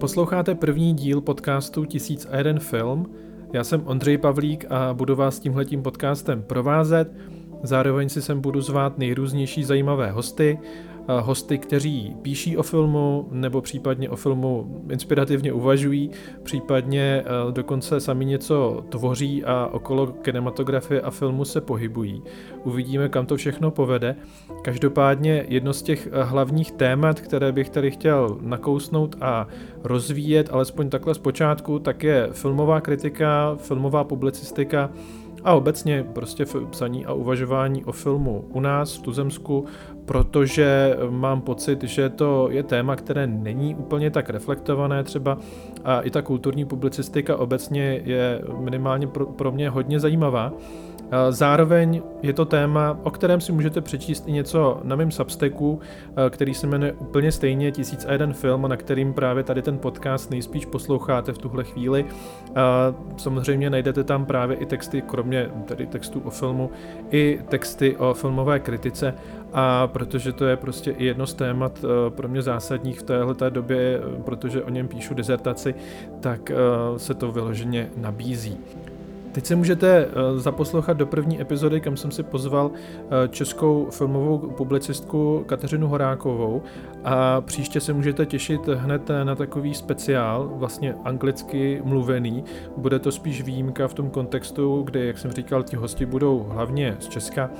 Posloucháte první díl podcastu 1001 film. Já jsem Ondřej Pavlík a budu vás tímhletím podcastem provázet. Zároveň si sem budu zvát nejrůznější zajímavé hosty, hosty, kteří píší o filmu nebo případně o filmu inspirativně uvažují, případně e, dokonce sami něco tvoří a okolo kinematografie a filmu se pohybují. Uvidíme, kam to všechno povede. Každopádně jedno z těch e, hlavních témat, které bych tady chtěl nakousnout a rozvíjet, alespoň takhle zpočátku, tak je filmová kritika, filmová publicistika, a obecně prostě psaní a uvažování o filmu u nás v Tuzemsku, protože mám pocit, že to je téma, které není úplně tak reflektované třeba a i ta kulturní publicistika obecně je minimálně pro, pro mě hodně zajímavá. Zároveň je to téma, o kterém si můžete přečíst i něco na mém Substacku, který se jmenuje úplně stejně 1001 film, na kterým právě tady ten podcast nejspíš posloucháte v tuhle chvíli. Samozřejmě najdete tam právě i texty, kromě tedy textů o filmu, i texty o filmové kritice a protože to je prostě i jedno z témat pro mě zásadních v téhle době, protože o něm píšu dizertaci, tak se to vyloženě nabízí. Teď se můžete eh, zaposlouchat do první epizody, kam jsem si pozval eh, českou filmovou publicistku Kateřinu Horákovou a příště se můžete těšit hned na takový speciál, vlastně anglicky mluvený. Bude to spíš výjimka v tom kontextu, kde, jak jsem říkal, ti hosti budou hlavně z Česka,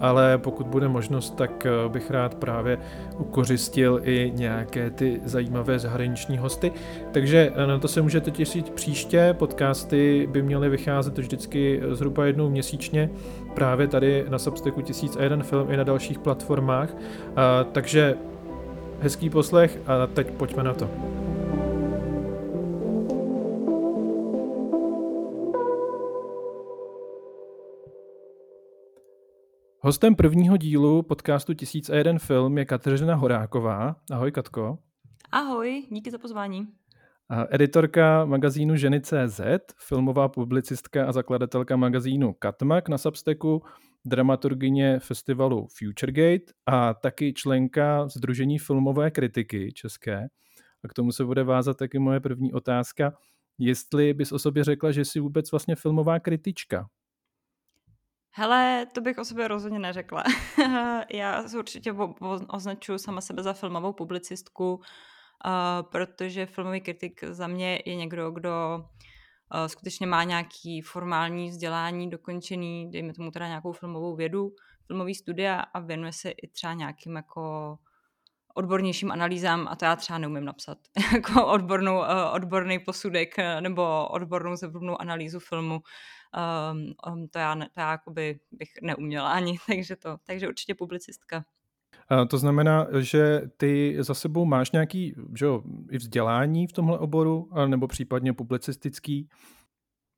ale pokud bude možnost, tak eh, bych rád právě ukořistil i nějaké ty zajímavé zahraniční hosty. Takže na to se můžete těšit příště. Podcasty by měly vycházet vždycky zhruba jednou měsíčně, právě tady na Substacku 1001 film i na dalších platformách. Takže hezký poslech a teď pojďme na to. Hostem prvního dílu podcastu 1001 film je Kateřina Horáková. Ahoj Katko. Ahoj, díky za pozvání. Editorka magazínu Ženy.cz, filmová publicistka a zakladatelka magazínu Katmak na Substacku, dramaturgině festivalu Futuregate a taky členka Združení filmové kritiky české. A k tomu se bude vázat taky moje první otázka. Jestli bys o sobě řekla, že jsi vůbec vlastně filmová kritička? Hele, to bych o sobě rozhodně neřekla. Já se určitě označuji sama sebe za filmovou publicistku, protože filmový kritik za mě je někdo, kdo skutečně má nějaký formální vzdělání dokončený, dejme tomu teda nějakou filmovou vědu, filmový studia a věnuje se i třeba nějakým jako odbornějším analýzám a to já třeba neumím napsat. jako odbornou, uh, odborný posudek nebo odbornou zevrubnou analýzu filmu. Um, to já, to já jakoby bych neuměla ani, takže to, takže určitě publicistka. To znamená, že ty za sebou máš nějaký že jo, i vzdělání v tomhle oboru, nebo případně publicistický.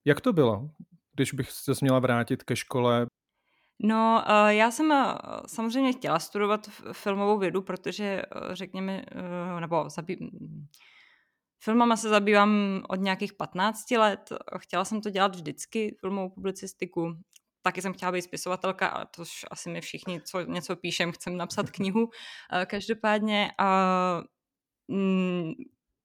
Jak to bylo, když bych se měla vrátit ke škole? No, já jsem samozřejmě chtěla studovat filmovou vědu, protože eh, řekněme, nebo zabý... Filmama se zabývám od nějakých 15 let. Chtěla jsem to dělat vždycky, filmovou publicistiku taky jsem chtěla být spisovatelka, a to asi my všichni, co něco píšem, chcem napsat knihu. Eh, každopádně a mm,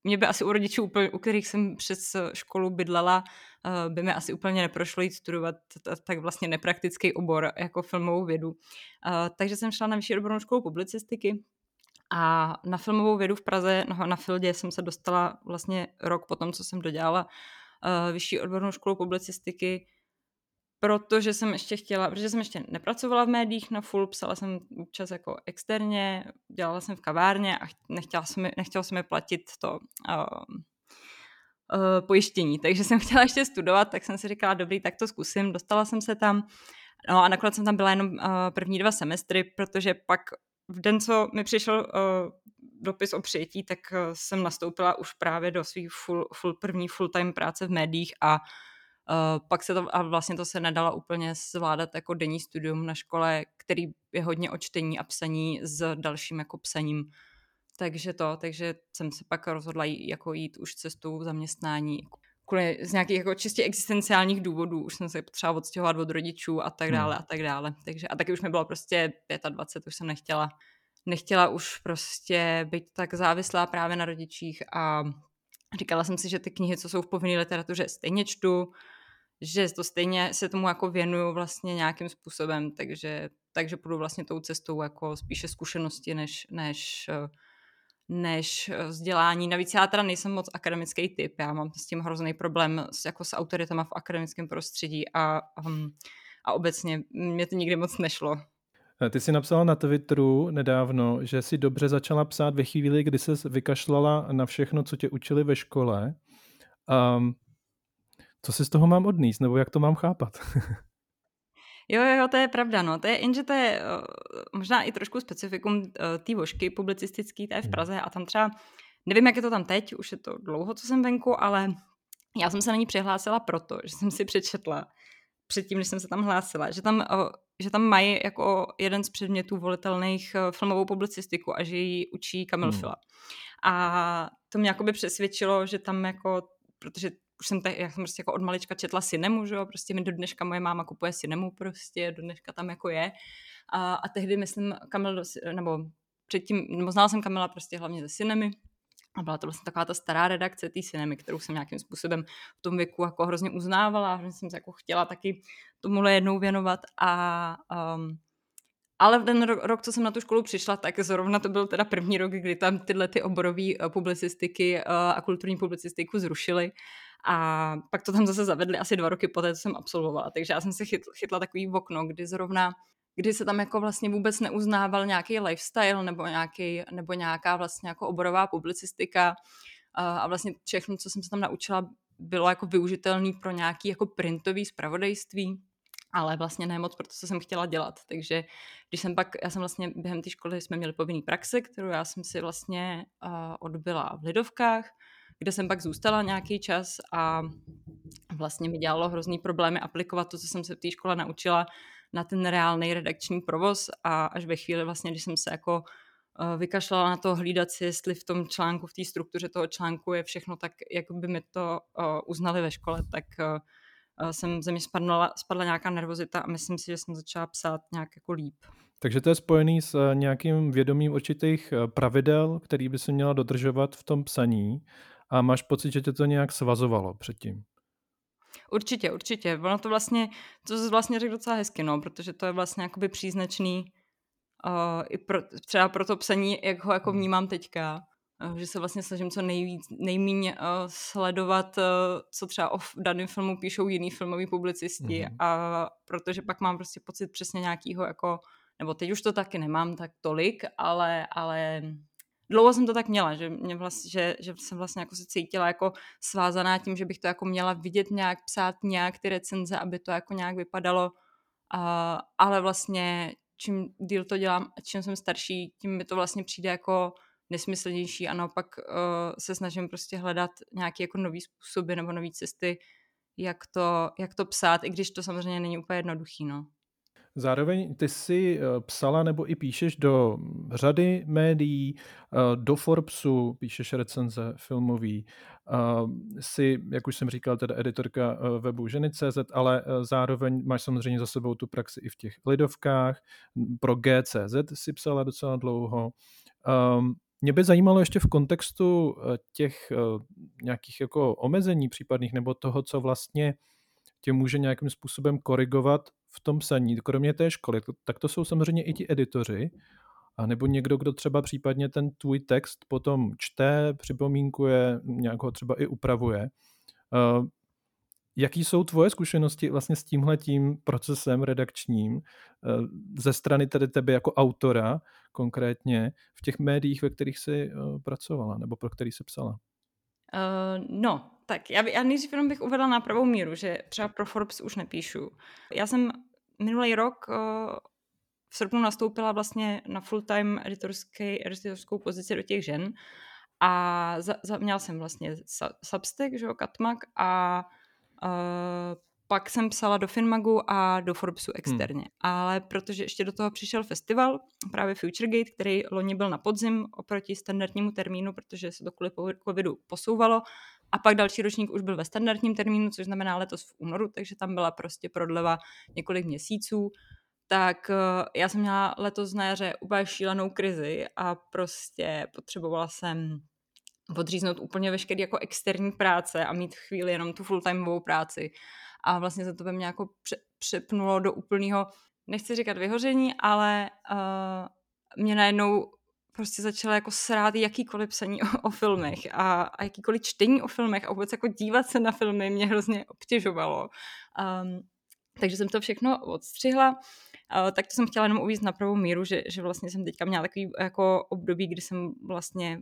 mě by asi u rodičů, u kterých jsem přes školu bydlela, eh, by mi asi úplně neprošlo jít studovat tak vlastně nepraktický obor jako filmovou vědu. Eh, takže jsem šla na vyšší odbornou školu publicistiky, a na filmovou vědu v Praze, no, na Fildě jsem se dostala vlastně rok potom, co jsem dodělala vyšší odbornou školu publicistiky, protože jsem ještě chtěla, protože jsem ještě nepracovala v médiích na full, psala jsem občas jako externě, dělala jsem v kavárně a nechtěla jsem, nechtěla jsem platit to uh, uh, pojištění, takže jsem chtěla ještě studovat, tak jsem si říkala, dobrý, tak to zkusím, dostala jsem se tam, no a nakonec jsem tam byla jenom uh, první dva semestry, protože pak v den, co mi přišel uh, dopis o přijetí, tak uh, jsem nastoupila už právě do svých full, full, první full-time práce v médiích a Uh, pak se to, a vlastně to se nedalo úplně zvládat jako denní studium na škole, který je hodně o čtení a psaní s dalším jako psaním. Takže to, takže jsem se pak rozhodla jí, jako jít už cestou zaměstnání kvůli z nějakých jako čistě existenciálních důvodů. Už jsem se potřeba odstěhovat od rodičů a tak dále hmm. a tak dále. Takže, a taky už mi bylo prostě 25, už jsem nechtěla, nechtěla už prostě být tak závislá právě na rodičích a říkala jsem si, že ty knihy, co jsou v povinné literatuře, stejně čtu, že to stejně se tomu jako věnuju vlastně nějakým způsobem, takže, takže půjdu vlastně tou cestou jako spíše zkušenosti než, než, než vzdělání. Navíc já teda nejsem moc akademický typ, já mám s tím hrozný problém s, jako s autoritama v akademickém prostředí a, um, a obecně mě to nikdy moc nešlo. Ty jsi napsala na Twitteru nedávno, že jsi dobře začala psát ve chvíli, kdy se vykašlala na všechno, co tě učili ve škole. Um, co si z toho mám odníst, nebo jak to mám chápat? Jo, jo, to je pravda, no. To je, jenže to je uh, možná i trošku specifikum uh, té vošky publicistický, to je v hmm. Praze a tam třeba, nevím, jak je to tam teď, už je to dlouho, co jsem venku, ale já jsem se na ní přihlásila proto, že jsem si přečetla předtím, než jsem se tam hlásila, že tam, uh, že tam mají jako jeden z předmětů volitelných filmovou publicistiku a že ji učí Kamil hmm. Fila. A to mě jakoby přesvědčilo, že tam jako, protože už jsem, tady, já jsem prostě jako od malička četla Cinemu, že jo, prostě mi do dneška moje máma kupuje Cinemu prostě, do dneška tam jako je. A, a tehdy myslím Kamil, nebo předtím, nebo znala jsem Kamila prostě hlavně ze Cinemy, a byla to vlastně taková ta stará redakce té cinemy, kterou jsem nějakým způsobem v tom věku jako hrozně uznávala, že jsem se jako chtěla taky tomuhle jednou věnovat a um, ale v ten rok, rok, co jsem na tu školu přišla, tak zrovna to byl teda první rok, kdy tam tyhle ty oborové uh, publicistiky uh, a kulturní publicistiku zrušily a pak to tam zase zavedli asi dva roky poté, co jsem absolvovala. Takže já jsem si chytla, chytla takový okno, kdy zrovna kdy se tam jako vlastně vůbec neuznával nějaký lifestyle nebo, nějaký, nebo nějaká vlastně jako oborová publicistika. A vlastně všechno, co jsem se tam naučila, bylo jako využitelný pro nějaký jako printový spravodajství, ale vlastně ne moc pro to, co jsem chtěla dělat. Takže když jsem pak, já jsem vlastně během té školy jsme měli povinný praxe, kterou já jsem si vlastně uh, odbyla v Lidovkách, kde jsem pak zůstala nějaký čas a vlastně mi dělalo hrozný problémy aplikovat to, co jsem se v té škole naučila na ten reálný redakční provoz a až ve chvíli vlastně, když jsem se jako eh, vykašlala na to hlídat si, jestli v tom článku, v té struktuře toho článku je všechno tak, jak by mi to uh, uznali ve škole, tak jsem ze mě spadla, spadla nějaká nervozita a myslím si, že jsem začala psát nějak jako líp. Takže to je spojený s nějakým vědomím určitých pravidel, který by se měla dodržovat v tom psaní a máš pocit, že tě to nějak svazovalo předtím? Určitě, určitě. Ono to vlastně, to jsi vlastně řekl docela hezky, no, protože to je vlastně jakoby příznačný uh, i pro, třeba pro to psaní, jak ho jako hmm. vnímám teďka. Uh, že se vlastně snažím co nejvíc, nejméně uh, sledovat, uh, co třeba o daném filmu píšou jiný filmoví publicisti mm. a protože pak mám prostě pocit přesně nějakýho jako, nebo teď už to taky nemám tak tolik, ale, ale dlouho jsem to tak měla, že, mě vlastně, že, že jsem vlastně jako se cítila jako svázaná tím, že bych to jako měla vidět nějak, psát nějak ty recenze, aby to jako nějak vypadalo, uh, ale vlastně čím díl to dělám a čím jsem starší, tím mi to vlastně přijde jako nesmyslnější a naopak uh, se snažím prostě hledat nějaké jako nový způsoby nebo nové cesty, jak to, jak to psát, i když to samozřejmě není úplně jednoduchý, no. Zároveň ty si eh, psala nebo i píšeš do řady médií, eh, do Forbesu píšeš recenze filmový, jsi, jak už jsem říkal, teda editorka webu ženy.cz, ale zároveň máš samozřejmě za sebou tu praxi i v těch lidovkách, pro GCZ si psala docela dlouho. Mě by zajímalo ještě v kontextu těch nějakých jako omezení případných nebo toho, co vlastně tě může nějakým způsobem korigovat v tom psaní, kromě té školy, tak to jsou samozřejmě i ti editoři, a nebo někdo, kdo třeba případně ten tvůj text potom čte, připomínkuje, nějak ho třeba i upravuje. Jaký jsou tvoje zkušenosti vlastně s tímhletím procesem redakčním uh, ze strany tedy tebe jako autora konkrétně v těch médiích, ve kterých jsi uh, pracovala nebo pro který jsi psala? Uh, no, tak já, já nejdřív jenom bych uvedla na pravou míru, že třeba pro Forbes už nepíšu. Já jsem minulý rok uh, v srpnu nastoupila vlastně na full-time editorskou pozici do těch žen a za, za, měla jsem vlastně Substack, že jo, Katmak a pak jsem psala do Finmagu a do Forbesu hmm. externě. Hmm. Ale protože ještě do toho přišel festival, právě FutureGate, který loni byl na podzim oproti standardnímu termínu, protože se to kvůli covidu posouvalo. A pak další ročník už byl ve standardním termínu, což znamená letos v únoru, takže tam byla prostě prodleva několik měsíců. Tak eh, já jsem měla letos na jaře úplně šílenou krizi a prostě potřebovala jsem odříznout úplně veškerý jako externí práce a mít chvíli jenom tu full-timeovou práci. A vlastně se to ve mně jako přepnulo do úplného, nechci říkat vyhoření, ale uh, mě najednou prostě začala jako srát jakýkoliv psaní o, o filmech a, a jakýkoliv čtení o filmech a vůbec jako dívat se na filmy mě hrozně obtěžovalo. Um, takže jsem to všechno odstřihla. Uh, tak to jsem chtěla jenom uvíct na pravou míru, že, že vlastně jsem teďka měla takový jako období, kdy jsem vlastně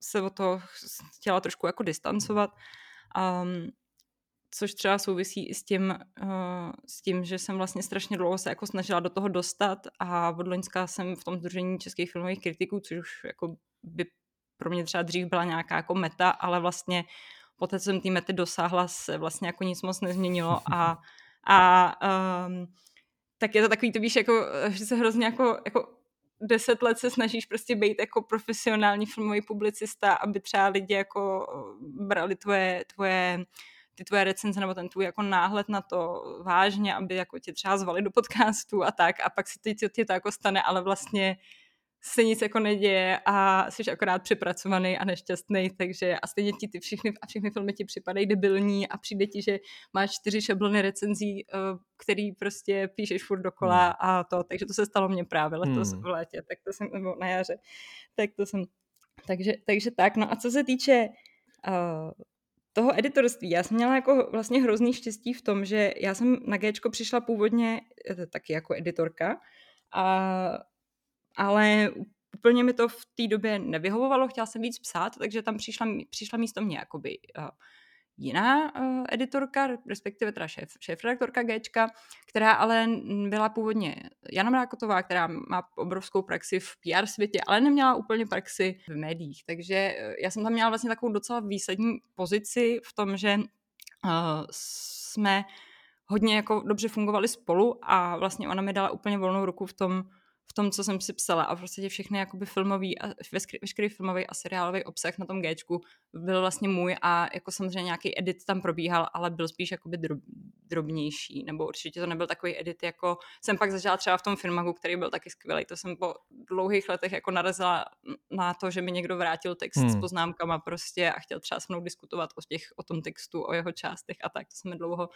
se o to chtěla trošku jako distancovat. Um, což třeba souvisí i s tím, uh, s tím, že jsem vlastně strašně dlouho se jako snažila do toho dostat a od Loňska jsem v tom združení českých filmových kritiků, což už jako by pro mě třeba dřív byla nějaká jako meta, ale vlastně poté, co jsem té mety dosáhla, se vlastně jako nic moc nezměnilo a, a um, tak je to takový, to víš, jako, že se hrozně jako, jako deset let se snažíš prostě být jako profesionální filmový publicista, aby třeba lidi jako brali tvoje, tvoje ty tvoje recenze nebo ten tvůj jako náhled na to vážně, aby jako tě třeba zvali do podcastu a tak a pak ty, ty to jako stane, ale vlastně se nic jako neděje a jsi akorát přepracovaný a nešťastný, takže a stejně ti ty všechny, a všechny filmy ti připadají debilní a přijde ti, že máš čtyři šablony recenzí, eh, který prostě píšeš furt dokola hmm. a to, takže to se stalo mně právě letos hmm. v létě, tak to jsem, nebo na jaře, tak to jsem, takže, takže tak, no a co se týče uh, toho editorství. Já jsem měla jako vlastně hrozný štěstí v tom, že já jsem na Gčko přišla původně eh, taky jako editorka, a, ale úplně mi to v té době nevyhovovalo, chtěla jsem víc psát, takže tam přišla, přišla místo mě jakoby uh, jiná uh, editorka, respektive teda šéf, šéf-redaktorka Gčka, která ale byla původně Jana Mrákotová, která má obrovskou praxi v PR světě, ale neměla úplně praxi v médiích. Takže uh, já jsem tam měla vlastně takovou docela výsadní pozici v tom, že jsme hodně jako dobře fungovali spolu a vlastně ona mi dala úplně volnou ruku v tom, v tom, co jsem si psala a prostě všechny jakoby filmový, a veškerý filmový a seriálový obsah na tom Gčku byl vlastně můj a jako samozřejmě nějaký edit tam probíhal, ale byl spíš jakoby drob, drobnější, nebo určitě to nebyl takový edit, jako jsem pak zažila třeba v tom filmagu, který byl taky skvělý. To jsem po dlouhých letech jako narazila na to, že mi někdo vrátil text hmm. s poznámkama prostě a chtěl třeba se mnou diskutovat o, těch, o tom textu, o jeho částech a tak. To se mi dlouho,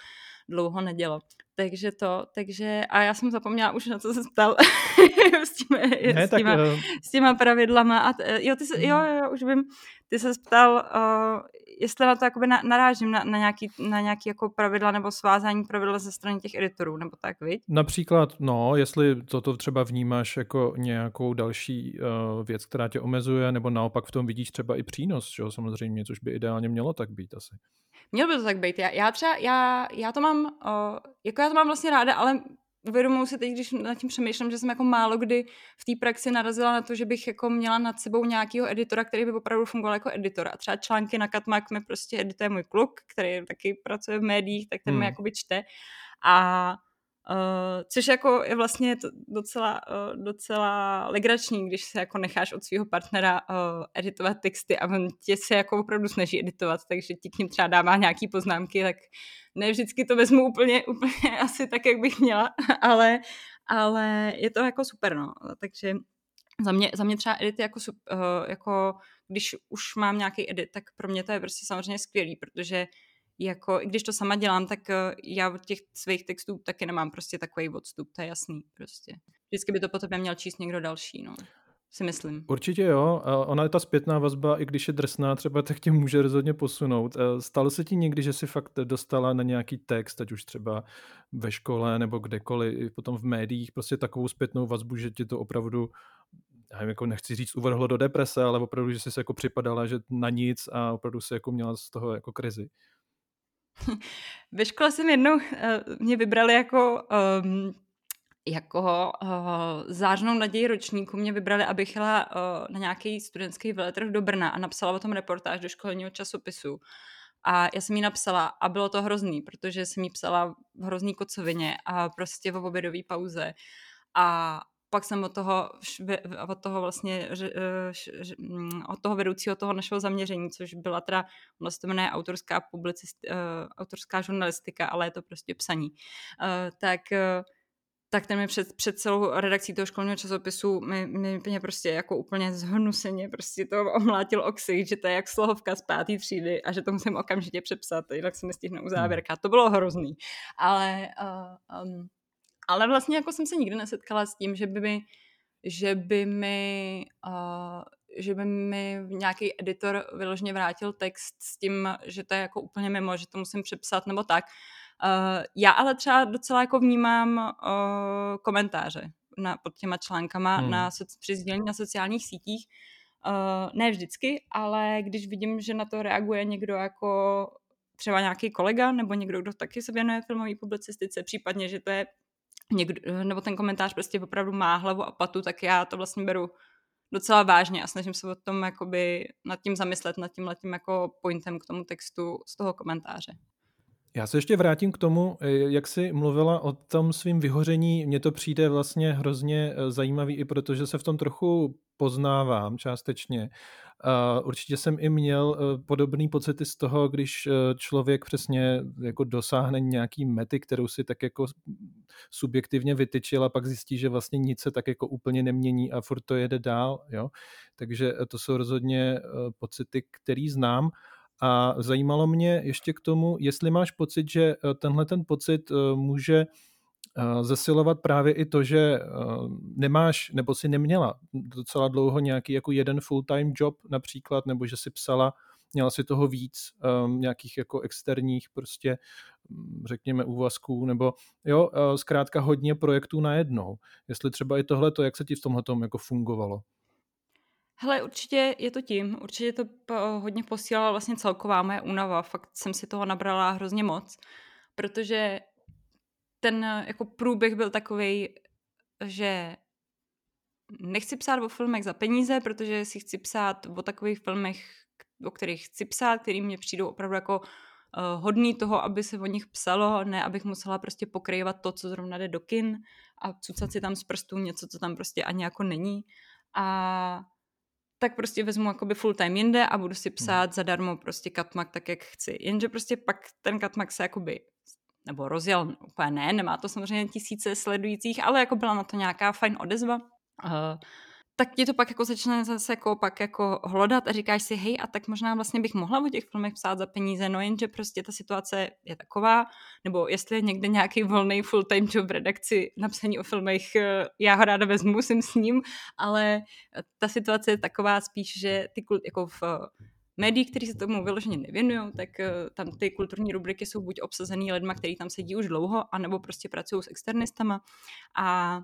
dlouho nedělo. Takže to, takže a já jsem zapomněla už na co se ptal s, tím, ne, s, těma, tak, uh... s těma pravidlama. A t, jo, ty se, jo, jo, už vím, ty se ptal, uh, jestli na to jakoby na, narážím na, na, nějaký, na nějaký jako pravidla nebo svázání pravidla ze strany těch editorů, nebo tak, viď? Například, no, jestli toto třeba vnímáš jako nějakou další uh, věc, která tě omezuje, nebo naopak v tom vidíš třeba i přínos, jo, samozřejmě, což by ideálně mělo tak být asi. Mělo by to tak být. Já, já třeba, já, já to mám, uh, jako já to mám vlastně ráda, ale uvědomuji si teď, když nad tím přemýšlím, že jsem jako málo kdy v té praxi narazila na to, že bych jako měla nad sebou nějakého editora, který by opravdu fungoval jako editor. A třeba články na Katmak mi prostě edituje můj kluk, který taky pracuje v médiích, tak ten hmm. mi jakoby čte. A Uh, což jako je vlastně docela, uh, docela legrační, když se jako necháš od svého partnera uh, editovat texty a on tě se jako opravdu snaží editovat, takže ti k ním třeba dává nějaký poznámky, tak ne vždycky to vezmu úplně, úplně asi tak, jak bych měla, ale, ale je to jako super, no. Takže za mě, za mě třeba edit jako, uh, jako když už mám nějaký edit, tak pro mě to je prostě samozřejmě skvělý, protože jako, i když to sama dělám, tak eh, já od těch svých textů taky nemám prostě takový odstup, to je jasný prostě. Vždycky by to potom měl číst někdo další, no si myslím. Určitě jo. Ona je ta zpětná vazba, i když je drsná, třeba tak tě může rozhodně posunout. Eh, stalo se ti někdy, že si fakt dostala na nějaký text, ať už třeba ve škole nebo kdekoliv, potom v médiích, prostě takovou zpětnou vazbu, že ti to opravdu já nevím, jako nechci říct uvrhlo do deprese, ale opravdu, že jsi se jako připadala, že na nic a opravdu se jako měla z toho jako krizi. Ve škole jsem jednou, uh, mě vybrali jako um, jako uh, zářnou naději ročníku mě vybrali, abych jela uh, na nějaký studentský veletrh do Brna a napsala o tom reportáž do školního časopisu. A já jsem jí napsala a bylo to hrozný, protože jsem jí psala v hrozný kocovině a prostě v obědové pauze. A pak jsem od toho, od toho vlastně, eh, mm, od toho vedoucího toho našeho zaměření, což byla teda, ono se to jmenuje autorská, publicist, autorská žurnalistika, ale je to prostě psaní, tak tak ten mi před, před celou redakcí toho školního časopisu mi, mi mě prostě jako úplně zhnuseně prostě to omlátil oxy, že to je jak slohovka z páté třídy a že to musím okamžitě přepsat, jinak se nestihne u závěrka. To bylo hrozný. Ale, uh, um, ale vlastně jako jsem se nikdy nesetkala s tím, že by mi, že by mi, uh, že by mi nějaký editor vyloženě vrátil text s tím, že to je jako úplně mimo, že to musím přepsat nebo tak. Uh, já ale třeba docela jako vnímám uh, komentáře na, pod těma článkama hmm. na, při sdělení na sociálních sítích. Uh, ne vždycky, ale když vidím, že na to reaguje někdo jako třeba nějaký kolega nebo někdo, kdo taky se věnuje filmové publicistice, případně, že to je někdo, nebo ten komentář prostě opravdu má hlavu a patu, tak já to vlastně beru docela vážně a snažím se o tom jakoby nad tím zamyslet, nad tím letím jako pointem k tomu textu z toho komentáře. Já se ještě vrátím k tomu, eh, jak jsi mluvila o tom svým vyhoření. Mně to přijde vlastně hrozně eh, zajímavý, i protože se v tom trochu poznávám částečně. Určitě jsem i měl eh, podobný pocity z toho, když člověk přesně jako dosáhne nějaký mety, kterou si tak jako subjektivně vytyčil a pak zjistí, že vlastně nic se tak jako úplně nemění a furt to jede dál. Jo? Takže to jsou rozhodně pocity, který znám. A zajímalo mě ještě k tomu, jestli máš pocit, že eh, tenhle ten pocit eh, může eh, zesilovat právě i to, že nemáš, nebo si neměla docela dlouho nějaký jako jeden full-time job například, nebo že si psala, měla si toho víc, nějakých jako externích prostě, hm, řekněme, úvazků, nebo jo, zkrátka hodně projektů najednou. Jestli třeba i tohle, jak se ti v tomhle jako fungovalo? Hele, určitě je to tím, určitě to hodně posílala vlastně celková moje únava, fakt jsem si toho nabrala hrozně moc, protože ten jako průběh byl takový, že nechci psát o filmech za peníze, protože si chci psát o takových filmech, o kterých chci psát, který mě přijdou opravdu jako uh, hodný toho, aby se o nich psalo, ne abych musela prostě pokrývat to, co zrovna jde do kin a cucat si tam z prstů něco, co tam prostě ani jako není. A tak prostě vezmu jakoby full time jinde a budu si psát hmm. zadarmo prostě katmak tak, jak chci. Jenže prostě pak ten katmak se jakoby nebo rozjel, úplně ne, nemá to samozřejmě tisíce sledujících, ale jako byla na to nějaká fajn odezva. Uh, tak ti to pak jako začne zase jako pak jako hlodat a říkáš si, hej, a tak možná vlastně bych mohla o těch filmech psát za peníze, no jenže prostě ta situace je taková, nebo jestli je někde nějaký volný full-time job v redakci napsaní o filmech, eh, já ho ráda vezmu, jsem s ním, ale ta situace je taková spíš, že ty jako v médií, kteří se tomu vyloženě nevěnují, tak eh, tam ty kulturní rubriky jsou buď obsazený lidma, kteří tam sedí už dlouho, anebo prostě pracují s externistama a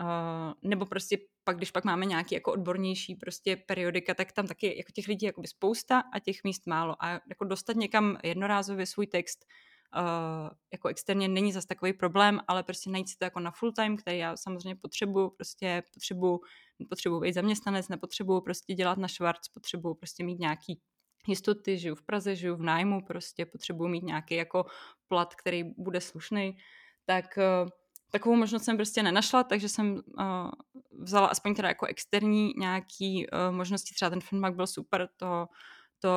Uh, nebo prostě pak, když pak máme nějaký jako odbornější prostě periodika, tak tam taky jako těch lidí jakoby spousta a těch míst málo. A jako dostat někam jednorázově svůj text uh, jako externě není zas takový problém, ale prostě najít si to jako na full time, který já samozřejmě potřebuju, prostě potřebuju, potřebuju být zaměstnanec, nepotřebuju prostě dělat na švarc, potřebuju prostě mít nějaký jistoty, žiju v Praze, žiju v nájmu, prostě potřebuju mít nějaký jako plat, který bude slušný, tak uh, takovou možnost jsem prostě nenašla, takže jsem uh, vzala aspoň teda jako externí nějaký uh, možnosti, třeba ten filmak byl super, to, to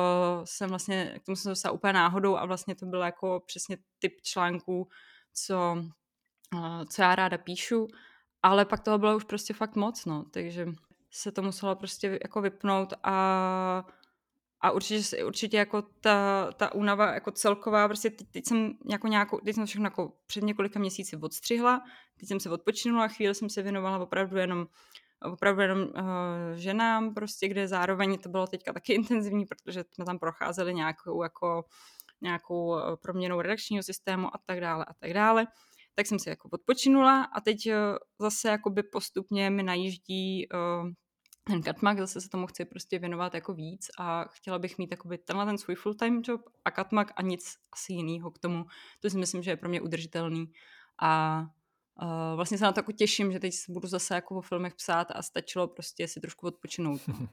jsem vlastně, k tomu jsem dostala úplně náhodou a vlastně to byl jako přesně typ článků, co, uh, co já ráda píšu, ale pak toho bylo už prostě fakt moc, no, takže se to muselo prostě jako vypnout a a určitě, určitě jako ta, ta únava jako celková, prostě teď, teď jsem jako nějakou, teď jsem všechno jako před několika měsíci odstřihla, teď jsem se odpočinula, chvíli jsem se věnovala opravdu jenom opravdu jenom uh, ženám, prostě, kde zároveň to bylo teďka taky intenzivní, protože jsme tam procházeli nějakou jako nějakou eh, proměnou redakčního systému a tak dále a tak dále. Tak jsem si jako odpočinula a teď uh, zase jakoby postupně mi najíždí uh, ten Katmak, zase se tomu chci prostě věnovat jako víc a chtěla bych mít takový tenhle ten svůj full-time job a Katmak a nic asi jiného k tomu. To si myslím, že je pro mě udržitelný a Uh, vlastně se na to jako těším, že teď budu zase jako o filmech psát a stačilo prostě si trošku odpočinout. No.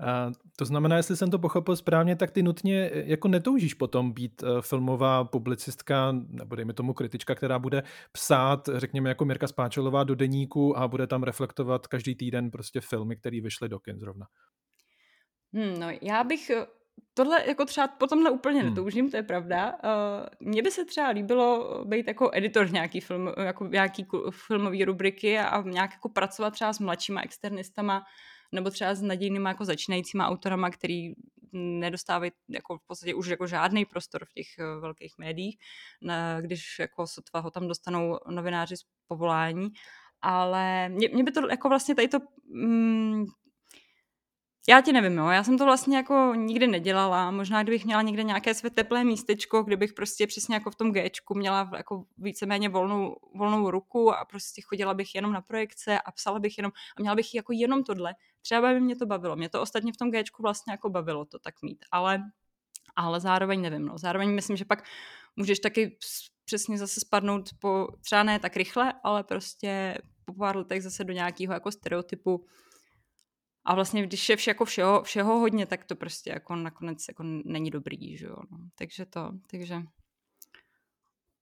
A to znamená, jestli jsem to pochopil správně, tak ty nutně e, jako netoužíš potom být uh, filmová publicistka, nebo dejme tomu kritička, která bude psát, řekněme jako Mirka Spáčelová do deníku a bude tam reflektovat každý týden prostě filmy, které vyšly do kin zrovna. Hmm, no, já bych tohle jako třeba po tomhle úplně hmm. netoužím, to je pravda. Uh, mně by se třeba líbilo být jako editor nějaký, film, jako nějaký filmový rubriky a nějak jako pracovat třeba s mladšíma externistama nebo třeba s nadějnýma jako začínajícíma autorama, který nedostávají jako v podstatě už jako žádný prostor v těch velkých médiích, na, když jako sotva ho tam dostanou novináři z povolání. Ale mě, mě by to jako vlastně tady to mm, já ti nevím, jo. Já jsem to vlastně jako nikdy nedělala. Možná kdybych měla někde nějaké své teplé místečko, kde bych prostě přesně jako v tom Gčku měla jako víceméně volnou, volnou ruku a prostě chodila bych jenom na projekce a psala bych jenom a měla bych jako jenom tohle. Třeba by mě to bavilo. Mě to ostatně v tom Gčku vlastně jako bavilo to tak mít, ale, ale zároveň nevím, no. Zároveň myslím, že pak můžeš taky přesně zase spadnout po, třeba ne tak rychle, ale prostě po pár letech zase do nějakého jako stereotypu, a vlastně, když je vše, jako všeho, všeho hodně, tak to prostě jako nakonec jako není dobrý, že jo. No. Takže to, takže...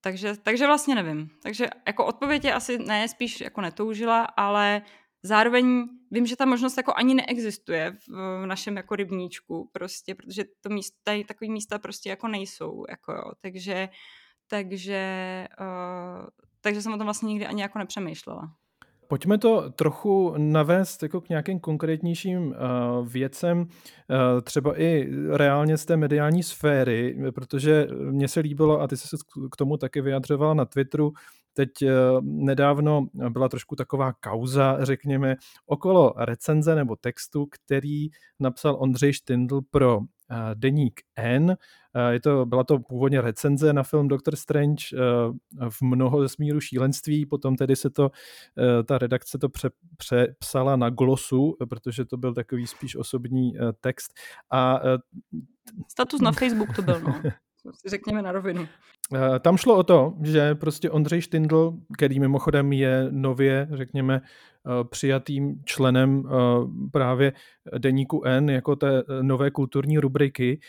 Takže, takže vlastně nevím. Takže jako odpověď je asi ne, spíš jako netoužila, ale zároveň vím, že ta možnost jako ani neexistuje v, v našem jako rybníčku prostě, protože to místa, takový místa prostě jako nejsou, jako jo. Takže, takže, uh, takže jsem o tom vlastně nikdy ani jako nepřemýšlela. Pojďme to trochu navést jako k nějakým konkrétnějším uh, věcem, uh, třeba i reálně z té mediální sféry, protože mně se líbilo, a ty jsi se k tomu taky vyjadřovala na Twitteru, teď uh, nedávno byla trošku taková kauza, řekněme, okolo recenze nebo textu, který napsal Ondřej Štindl pro deník N. Je to, byla to původně recenze na film Doctor Strange v mnoho smíru šílenství, potom tedy se to, ta redakce to pře, přepsala na glosu, protože to byl takový spíš osobní text. A Status na Facebook to byl, no. Řekněme na rovinu. Eh, tam šlo o to, že prostě Ondřej Štindl, který mimochodem je nově, řekněme, eh, přijatým členem eh, právě deníku N jako té nové kulturní rubriky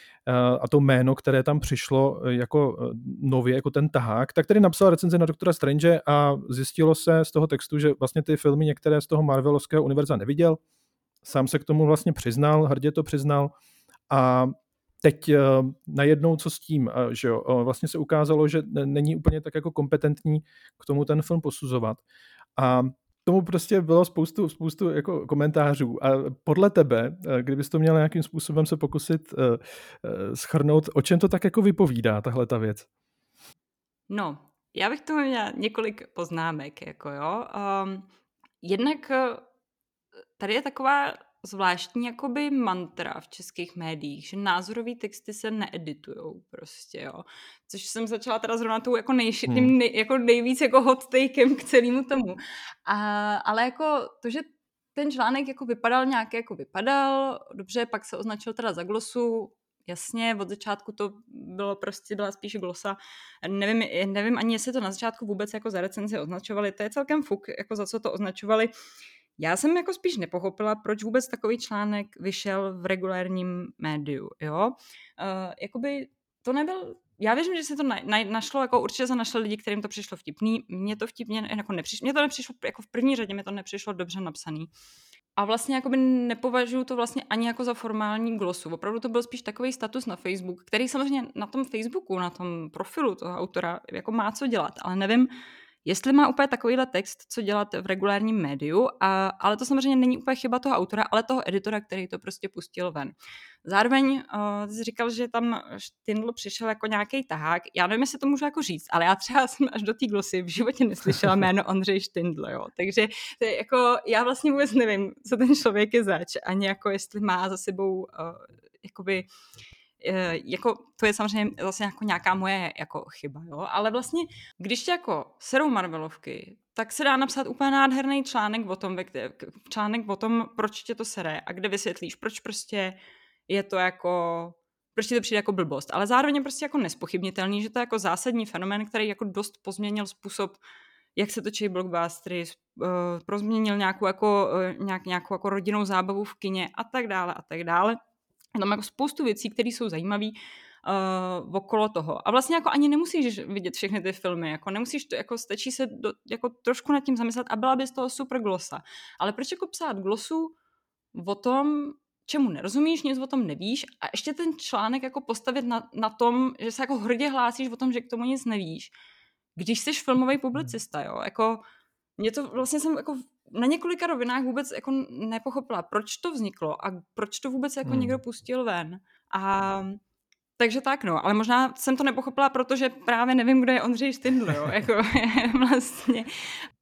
a to jméno, které tam přišlo jako nově, jako ten tahák, tak tedy napsal recenzi na doktora Strange a zjistilo se z toho textu, že vlastně ty filmy některé z toho Marvelovského univerza neviděl. Sám se k tomu vlastně přiznal, hrdě to přiznal a teď uh, najednou co s tím, uh, že jo, uh, vlastně se ukázalo, že není úplně tak jako kompetentní k tomu ten film posuzovat. A tomu prostě bylo spoustu, spoustu jako komentářů. A podle tebe, kdybys to měl nějakým způsobem se pokusit schrnout, o čem to tak jako vypovídá, tahle ta věc? No, já bych tomu měla několik poznámek, jako jo. Um, jednak tady je taková zvláštní jakoby mantra v českých médiích, že názorové texty se needitujou prostě, jo. Což jsem začala teda zrovna tou jako, nejši, hmm. tím nej, jako nejvíc jako hot takem k celému tomu. A, ale jako to, že ten článek jako vypadal nějak jako vypadal, dobře, pak se označil teda za glosu, jasně, od začátku to bylo prostě, byla spíš glosa. Nevím, nevím ani, jestli to na začátku vůbec jako za recenzi označovali, to je celkem fuk, jako za co to označovali. Já jsem jako spíš nepochopila, proč vůbec takový článek vyšel v regulárním médiu, jo. Uh, jakoby to nebyl já věřím, že se to na, na, našlo, jako určitě se našli lidi, kterým to přišlo vtipný. Mně to vtipně jako nepřišlo, mně to nepřišlo, jako v první řadě mi to nepřišlo dobře napsaný. A vlastně jakoby nepovažuji to vlastně ani jako za formální glosu. Opravdu to byl spíš takový status na Facebook, který samozřejmě na tom Facebooku, na tom profilu toho autora jako má co dělat, ale nevím, jestli má úplně takovýhle text, co dělat v regulárním médiu, a, ale to samozřejmě není úplně chyba toho autora, ale toho editora, který to prostě pustil ven. Zároveň uh, jsi říkal, že tam Štindl přišel jako nějaký tahák. Já nevím, jestli to můžu jako říct, ale já třeba jsem až do té glosy v životě neslyšela jméno Ondřej Štindl, jo. Takže to je jako, já vlastně vůbec nevím, co ten člověk je zač, ani jako jestli má za sebou uh, jakoby jako, to je samozřejmě zase jako nějaká moje jako chyba, jo, ale vlastně, když tě jako serou Marvelovky, tak se dá napsat úplně nádherný článek o tom, článek o tom, proč tě to sere a kde vysvětlíš, proč prostě je to jako proč ti to přijde jako blbost, ale zároveň prostě jako nespochybnitelný, že to je jako zásadní fenomén, který jako dost pozměnil způsob, jak se točí blockbustery, uh, prozměnil nějakou jako, uh, nějak, nějakou jako rodinnou zábavu v kině a tak dále a tak dále tam jako spoustu věcí, které jsou zajímavé uh, okolo toho. A vlastně jako ani nemusíš vidět všechny ty filmy, jako nemusíš to, jako stačí se do, jako trošku nad tím zamyslet a byla by z toho super glosa. Ale proč jako psát glosu o tom, čemu nerozumíš, nic o tom nevíš a ještě ten článek jako postavit na, na tom, že se jako hrdě hlásíš o tom, že k tomu nic nevíš, když jsi filmový publicista, jo, jako mě to vlastně jsem jako na několika rovinách vůbec jako nepochopila, proč to vzniklo a proč to vůbec jako hmm. někdo pustil ven. A takže tak, no. Ale možná jsem to nepochopila, protože právě nevím, kdo je Ondřej Štindl, jo. jako vlastně.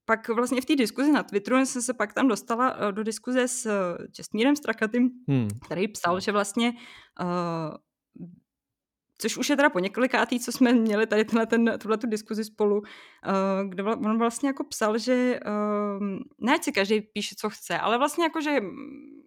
Pak vlastně v té diskuzi na Twitteru jsem se pak tam dostala eh, do diskuze s eh, Čestmírem Strakatým, hmm. který psal, že vlastně uh, což už je teda po několikátý, co jsme měli tady tenhle, ten, tuhle tu diskuzi spolu, uh, kde on vlastně jako psal, že uh, ne, si každý píše, co chce, ale vlastně jako, že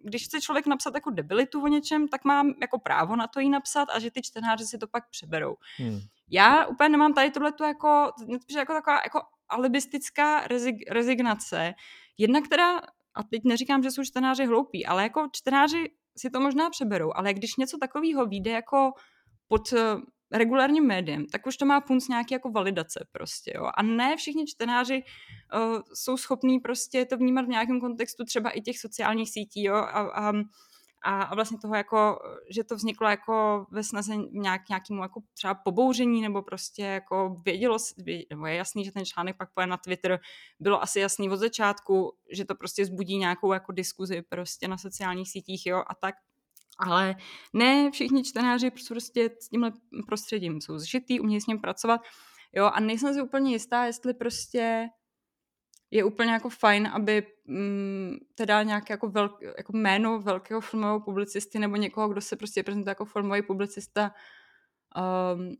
když chce člověk napsat jako debilitu o něčem, tak mám jako právo na to jí napsat a že ty čtenáři si to pak přeberou. Hmm. Já úplně nemám tady tohle jako, jako taková jako alibistická rezig, rezignace. Jedna, která, a teď neříkám, že jsou čtenáři hloupí, ale jako čtenáři si to možná přeberou, ale když něco takového vyjde jako pod eh, regulárním médiem, tak už to má punc nějaký jako validace prostě, jo. A ne všichni čtenáři uh, jsou schopní prostě to vnímat v nějakém kontextu třeba i těch sociálních sítí, jo, a, a, a, vlastně toho jako, že to vzniklo jako ve snaze nějak, nějakému jako třeba pobouření, nebo prostě jako vědělo, nebo je jasný, že ten článek pak poje na Twitter, bylo asi jasný od začátku, že to prostě zbudí nějakou jako diskuzi prostě na sociálních sítích, jo, a tak ale ne všichni čtenáři prostě s tímhle prostředím jsou zžitý, umějí s ním pracovat. Jo, a nejsem si úplně jistá, jestli prostě je úplně jako fajn, aby mm, teda nějaké jako, velk, jako jméno velkého filmového publicisty nebo někoho, kdo se prostě prezentuje jako filmový publicista, um,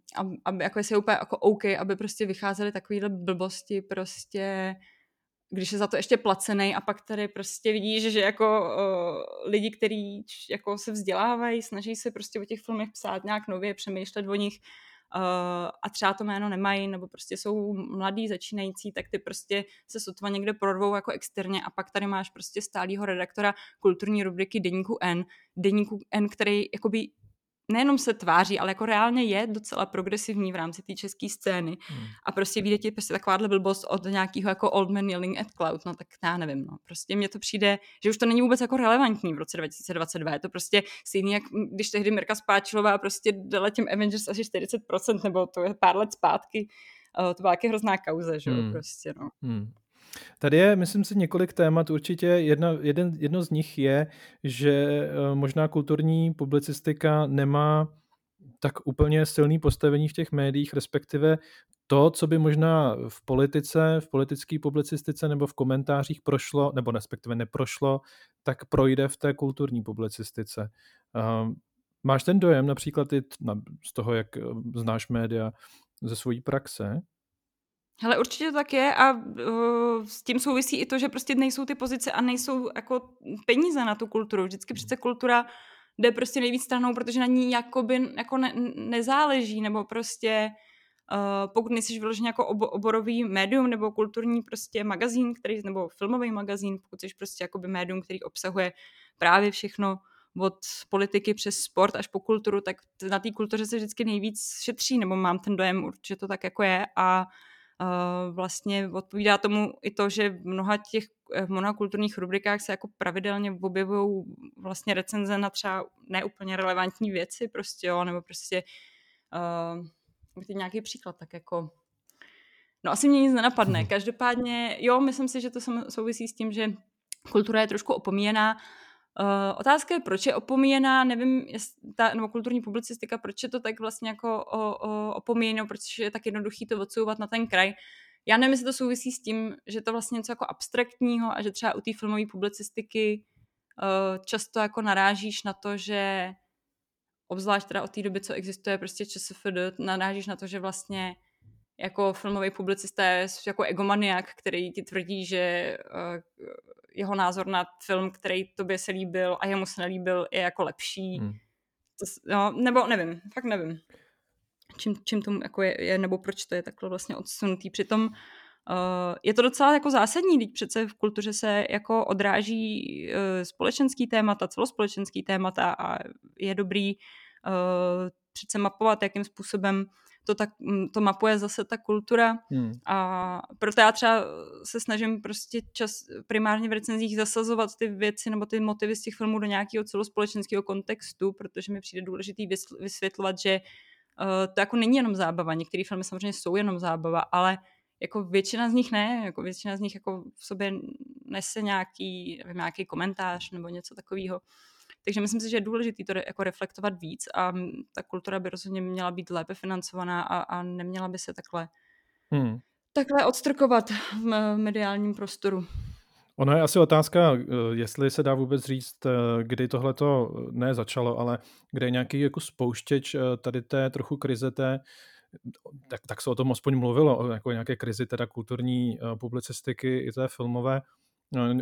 aby jako je úplně jako OK, aby prostě vycházely takovýhle blbosti prostě když je za to ještě placený a pak tady prostě vidíš, že jako uh, lidi, kteří jako se vzdělávají, snaží se prostě o těch filmech psát nějak nově, přemýšlet o nich uh, a třeba to jméno nemají, nebo prostě jsou mladí, začínající, tak ty prostě se sotva někde prodvou jako externě a pak tady máš prostě stálýho redaktora kulturní rubriky Deníku N, Deníku N, který jakoby nejenom se tváří, ale jako reálně je docela progresivní v rámci té české scény. Hmm. A prostě vidět je prostě takováhle blbost od nějakého jako Old Man Yelling at Cloud, no tak já nevím, no. Prostě mně to přijde, že už to není vůbec jako relevantní v roce 2022. Je to prostě stejný, jak když tehdy Mirka Spáčilová prostě dala těm Avengers asi 40%, nebo to je pár let zpátky. to byla taky hrozná kauze, že jo, hmm. prostě, no. Hmm. Tady je, myslím si, několik témat. Určitě jedna, jeden, jedno z nich je, že eh, možná kulturní publicistika nemá tak úplně silný postavení v těch médiích, respektive to, co by možná v politice, v politické publicistice nebo v komentářích prošlo, nebo respektive neprošlo, tak projde v té kulturní publicistice. Uh, máš ten dojem například i z toho, jak eh, znáš média ze svojí praxe? Hele, určitě to tak je a uh, s tím souvisí i to, že prostě nejsou ty pozice a nejsou jako peníze na tu kulturu. Vždycky přece kultura jde prostě nejvíc stranou, protože na ní jakoby jako ne, nezáleží, nebo prostě uh, pokud nejsi vyloženě jako ob, oborový médium nebo kulturní prostě magazín, který, nebo filmový magazín, pokud jsi prostě jakoby médium, který obsahuje právě všechno od politiky přes sport až po kulturu, tak na té kultuře se vždycky nejvíc šetří, nebo mám ten dojem, určitě to tak jako je a vlastně odpovídá tomu i to, že v mnoha těch v mnoha kulturních rubrikách se jako pravidelně objevují vlastně recenze na třeba neúplně relevantní věci prostě, jo, nebo prostě uh, teď nějaký příklad, tak jako no asi mě nic nenapadne. Každopádně, jo, myslím si, že to souvisí s tím, že kultura je trošku opomíjená Uh, otázka je, proč je opomíjená, nevím, ta, nebo kulturní publicistika, proč je to tak vlastně jako opomíjeno, proč je tak jednoduchý to odsouvat na ten kraj. Já nevím, jestli to souvisí s tím, že to vlastně něco jako abstraktního a že třeba u té filmové publicistiky uh, často jako narážíš na to, že obzvlášť teda od té doby, co existuje prostě ČSFD, narážíš na to, že vlastně jako filmový publicista je jako egomaniak, který ti tvrdí, že uh, jeho názor na film, který tobě se líbil a jemu se nelíbil, je jako lepší. Hmm. To, no, nebo nevím, fakt nevím. Čím, čím tomu jako je, je, nebo proč to je takhle vlastně odsunutý. Přitom uh, je to docela jako zásadní, teď přece v kultuře se jako odráží uh, společenský témata, celospolečenský témata a je dobrý uh, přece mapovat, jakým způsobem to, tak, mm, to mapuje zase ta kultura. Hmm. A proto já třeba se snažím prostě čas primárně v recenzích zasazovat ty věci nebo ty motivy z těch filmů do nějakého celospolečenského kontextu, protože mi přijde důležitý vysvětlovat, že uh, to jako není jenom zábava. Některé filmy samozřejmě jsou jenom zábava, ale jako většina z nich ne, jako většina z nich jako v sobě nese nějaký, nevím, nějaký komentář nebo něco takového. Takže myslím si, že je důležité to jako reflektovat víc a ta kultura by rozhodně měla být lépe financovaná a, a neměla by se takhle, hmm. takhle odstrkovat v mediálním prostoru. Ono je asi otázka, eh, jestli se dá vůbec říct, eh, kdy tohle to eh, ne začalo, ale kde je nějaký jako spouštěč tady té trochu krize té tak, tak se o tom aspoň mluvilo, jako nějaké krizi teda kulturní publicistiky i té filmové,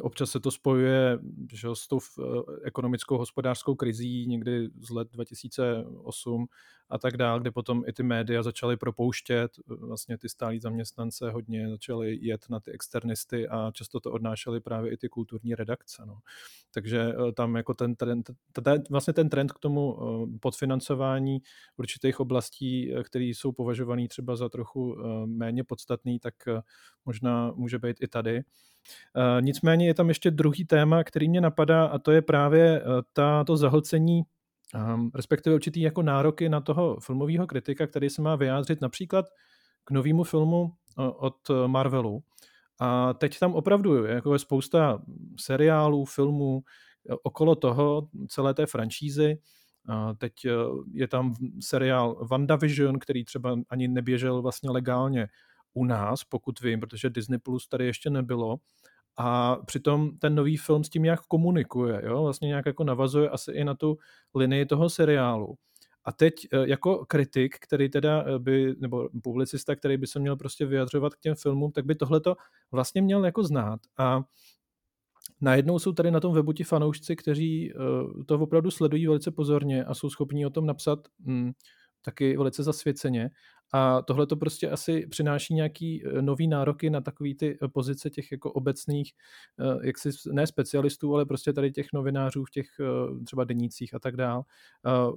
občas se to spojuje že, s tou eh, ekonomickou hospodářskou krizí někdy z let 2008 a tak dále, kde potom i ty média začaly propouštět, eh, vlastně ty stálí zaměstnance hodně začaly jet na ty externisty a často to odnášely právě i ty kulturní redakce. No. Takže eh, tam jako ten trend, vlastně ten trend k tomu podfinancování určitých oblastí, které jsou považované třeba za trochu méně podstatný, tak možná může být i tady. Eh, nicméně je tam ještě druhý téma, který mě napadá a to je právě eh, ta, to zahlcení ehm, respektive určitý jako nároky na toho filmového kritika, který se má vyjádřit například k novému filmu eh, od Marvelu. A teď tam opravdu jako je spousta seriálů, filmů okolo toho, celé té franšízy. A teď je tam seriál WandaVision, který třeba ani neběžel vlastně legálně u nás, pokud vím, protože Disney Plus tady ještě nebylo. A přitom ten nový film s tím nějak komunikuje, jo? vlastně nějak jako navazuje asi i na tu linii toho seriálu. A teď eh, jako kritik, který teda eh, by, nebo publicista, který by se měl prostě vyjadřovat k těm filmům, tak by tohleto vlastně měl jako znát. A najednou jsou tady na tom webu ti fanoušci, kteří eh, to opravdu sledují velice pozorně a jsou schopní o tom napsat hm, taky velice zasvěceně. A tohle to prostě asi přináší nějaký eh, nový nároky na takové ty eh, pozice těch jako obecných, eh, jak si ne specialistů, ale prostě tady těch novinářů v těch třeba denících a tak dál.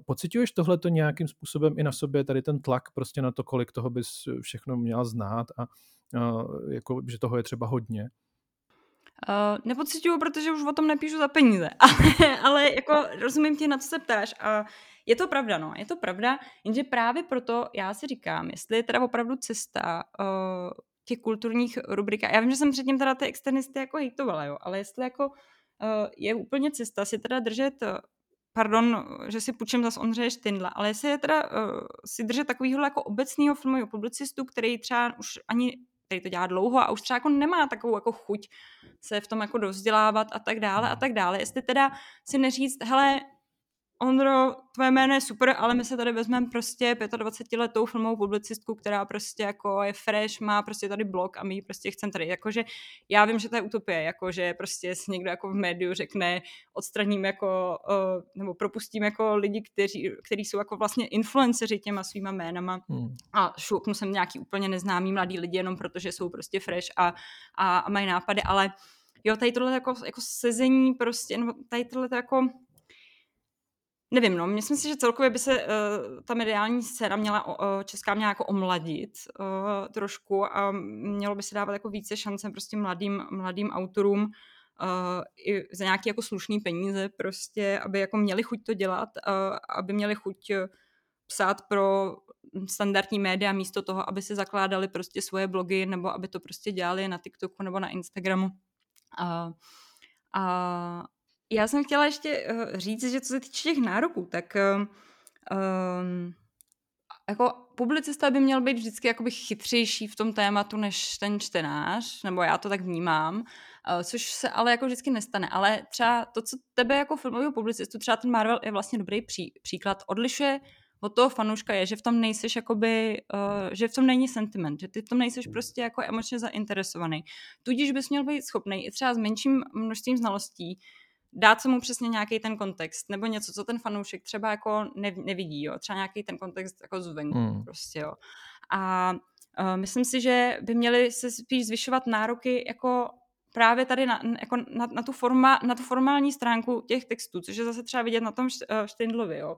Pocituješ tohle to nějakým způsobem i na sobě, tady ten tlak prostě na to, kolik toho bys všechno měla znát a jako, že toho je třeba hodně? Uh, nepocituju, protože už o tom nepíšu za peníze, ale, ale jako rozumím tě, na co se ptáš a je to pravda, no, je to pravda, jenže právě proto já si říkám, jestli je teda opravdu cesta uh, těch kulturních rubrik, já vím, že jsem předtím teda ty externisty jako hejtovala, jo, ale jestli jako uh, je úplně cesta si teda držet pardon, že si půjčím zase Ondřeje Štindla, ale jestli je teda uh, si držet takovýhle jako obecného filmového publicistu, který třeba už ani který to dělá dlouho a už třeba jako nemá takovou jako chuť se v tom jako dozdělávat a tak dále a hmm. tak dále. Jestli teda si neříct, hele, Ondro, tvoje jméno je super, ale my se tady vezmeme prostě 25 letou filmovou publicistku, která prostě jako je fresh, má prostě tady blog a my ji prostě chceme tady, jakože já vím, že to je utopie, jakože prostě si někdo jako v médiu řekne, odstraním jako, uh, nebo propustím jako lidi, kteří, kteří jsou jako vlastně influenceři těma svýma jménama hmm. a šoupnu sem nějaký úplně neznámý mladý lidi jenom protože jsou prostě fresh a, a, a mají nápady, ale jo, tady tohle jako, jako sezení prostě, nebo tady tohle jako Nevím, no, myslím si, že celkově by se uh, ta mediální scéna měla, uh, česká měla jako omladit uh, trošku a mělo by se dávat jako více šance prostě mladým, mladým autorům uh, i za nějaké jako slušné peníze prostě, aby jako měli chuť to dělat, uh, aby měli chuť psát pro standardní média místo toho, aby si zakládali prostě svoje blogy nebo aby to prostě dělali na TikToku nebo na Instagramu. Uh, a já jsem chtěla ještě uh, říct, že co se týče těch nároků, tak um, jako publicista by měl být vždycky jakoby chytřejší v tom tématu než ten čtenář, nebo já to tak vnímám, uh, což se ale jako vždycky nestane. Ale třeba to, co tebe jako filmového publicistu, třeba ten Marvel je vlastně dobrý pří, příklad, odlišuje od toho fanouška je, že v tom nejseš jakoby, uh, že v tom není sentiment, že ty v tom nejseš prostě jako emočně zainteresovaný. Tudíž bys měl být schopný i třeba s menším množstvím znalostí dát se mu přesně nějaký ten kontext, nebo něco, co ten fanoušek třeba jako nevidí, jo. třeba nějaký ten kontext jako zvenku hmm. prostě, jo. A uh, myslím si, že by měly se spíš zvyšovat nároky jako právě tady na, jako na, na, tu forma, na tu formální stránku těch textů, což je zase třeba vidět na tom Štindlovi, jo.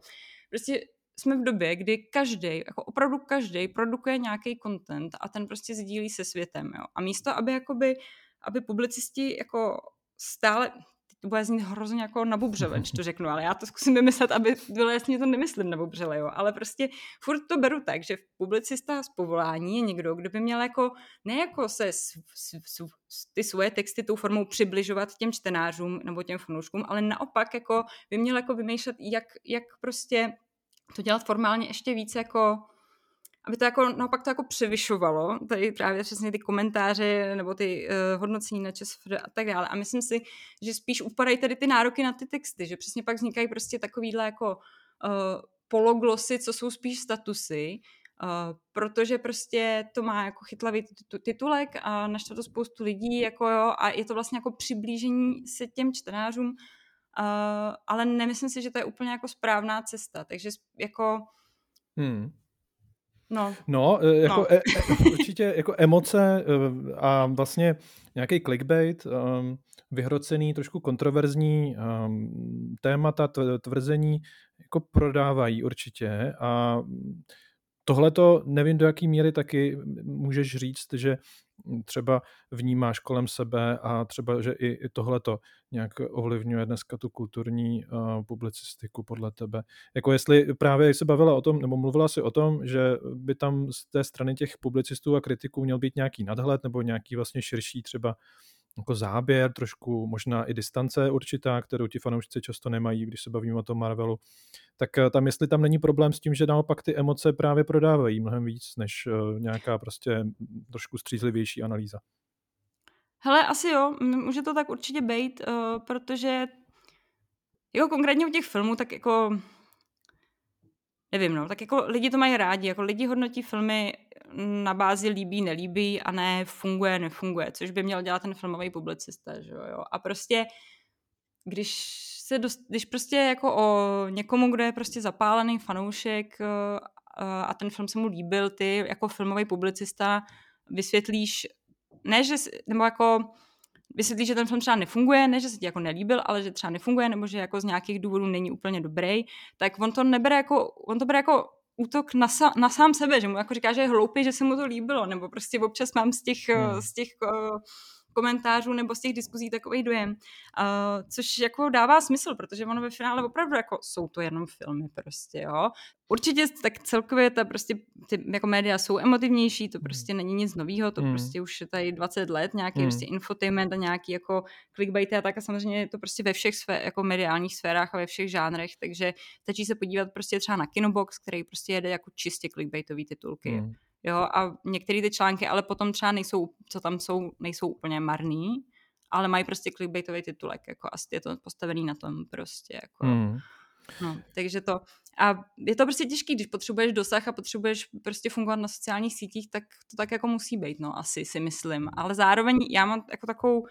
Prostě jsme v době, kdy každý, jako opravdu každý produkuje nějaký content a ten prostě sdílí se světem, jo. A místo, aby jakoby, aby publicisti jako stále, to bude znít hrozně jako nabubřele, když to řeknu, ale já to zkusím vymyslet, aby bylo jasně, to nemyslím nabubřele, jo, ale prostě furt to beru tak, že publicista z povolání je někdo, kdo by měl jako, ne jako se s, s, s, ty svoje texty tou formou přibližovat těm čtenářům nebo těm fanouškům, ale naopak jako by měl jako vymýšlet, jak, jak prostě to dělat formálně ještě víc jako aby to jako naopak to jako převyšovalo, tady právě přesně ty komentáře nebo ty uh, hodnocení na ČSFD a tak dále. A myslím si, že spíš upadají tady ty nároky na ty texty, že přesně pak vznikají prostě takovýhle jako uh, pologlosy, co jsou spíš statusy, Uh, protože prostě to má jako chytlavý titulek a naštve to spoustu lidí jako jo, a je to vlastně jako přiblížení se těm čtenářům, uh, ale nemyslím si, že to je úplně jako správná cesta, takže jako hmm. No, no, e, jako no. E, e, určitě jako emoce e, a vlastně nějaký clickbait, e, vyhrocený, trošku kontroverzní e, témata, tvrzení, jako prodávají určitě a tohle to nevím, do jaký míry taky můžeš říct, že třeba vnímáš kolem sebe a třeba, že i, tohle to nějak ovlivňuje dneska tu kulturní uh, publicistiku podle tebe. Jako jestli právě se bavila o tom, nebo mluvila si o tom, že by tam z té strany těch publicistů a kritiků měl být nějaký nadhled nebo nějaký vlastně širší třeba jako záběr, trošku možná i distance určitá, kterou ti fanoušci často nemají, když se bavíme o tom Marvelu, tak eh, tam jestli tam není problém s tím, že naopak ty emoce právě prodávají mnohem víc, než eh, nějaká prostě trošku střízlivější analýza. Hele, asi jo, může to tak určitě být, uh, protože jako konkrétně u těch filmů, tak jako nevím, no, tak jako lidi to mají rádi, jako lidi hodnotí filmy na bázi líbí, nelíbí a ne funguje, nefunguje, což by měl dělat ten filmový publicista, že jo. A prostě, když se dost, když prostě jako o někomu, kdo je prostě zapálený fanoušek eh, a ten film se mu líbil, ty jako filmový publicista vysvětlíš, ne, že, nebo jako vysvětlíš, že ten film třeba nefunguje, ne, že se ti jako nelíbil, ale že třeba nefunguje, nebo že jako z nějakých důvodů není úplně dobrý, tak on to nebere jako, on to bere jako útok na, sa, na sám sebe, že mu jako říká, že je hloupý, že se mu to líbilo, nebo prostě občas mám z těch, hmm. z těch uh, komentářů nebo z těch diskuzí takový dojem, uh, což jako dává smysl, protože ono ve finále opravdu jako jsou to jenom filmy prostě, jo. Určitě tak celkově ta prostě, ty jako média jsou emotivnější, to hmm. prostě není nic nového, to mm. prostě už je tady 20 let, nějaký mm. prostě infotainment a nějaký jako clickbait a tak a samozřejmě je to prostě ve všech sfé, jako mediálních sférách a ve všech žánrech, takže stačí se podívat prostě třeba na Kinobox, který prostě jede jako čistě clickbaitový titulky. Mm jo, a některé ty články ale potom třeba nejsou, co tam jsou, nejsou úplně marný, ale mají prostě clickbaitový titulek, jako asi je to postavený na tom prostě, jako. Mm. No, takže to, a je to prostě těžký, když potřebuješ dosah a potřebuješ prostě fungovat na sociálních sítích, tak to tak jako musí být, no, asi si myslím. Ale zároveň já mám jako takovou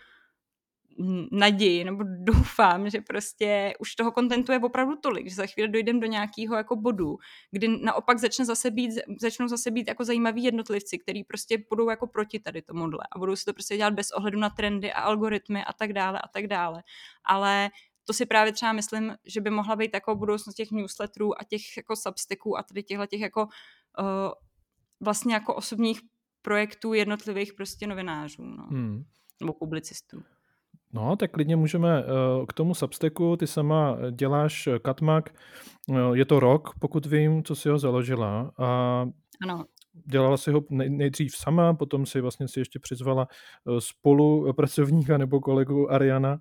naději, nebo doufám, že prostě už toho kontentu je opravdu tolik, že za chvíli dojdeme do nějakého jako bodu, kdy naopak začne zase být, začnou zase být jako zajímaví jednotlivci, kteří prostě budou jako proti tady tomuhle a budou si to prostě dělat bez ohledu na trendy a algoritmy a tak dále a tak dále. Ale to si právě třeba myslím, že by mohla být jako budoucnost těch newsletterů a těch jako substacků a tady těchto těch jako uh, vlastně jako osobních projektů jednotlivých prostě novinářů, no. Hmm. Nebo publicistů. No, tak klidně můžeme eh, k tomu Substacku, ty sama děláš Katmak, eh, je to rok, pokud vím, co si ho založila a ano. dělala si ho nejdřív sama, potom si vlastně si ještě přizvala eh, spolupracovníka nebo kolegu Ariana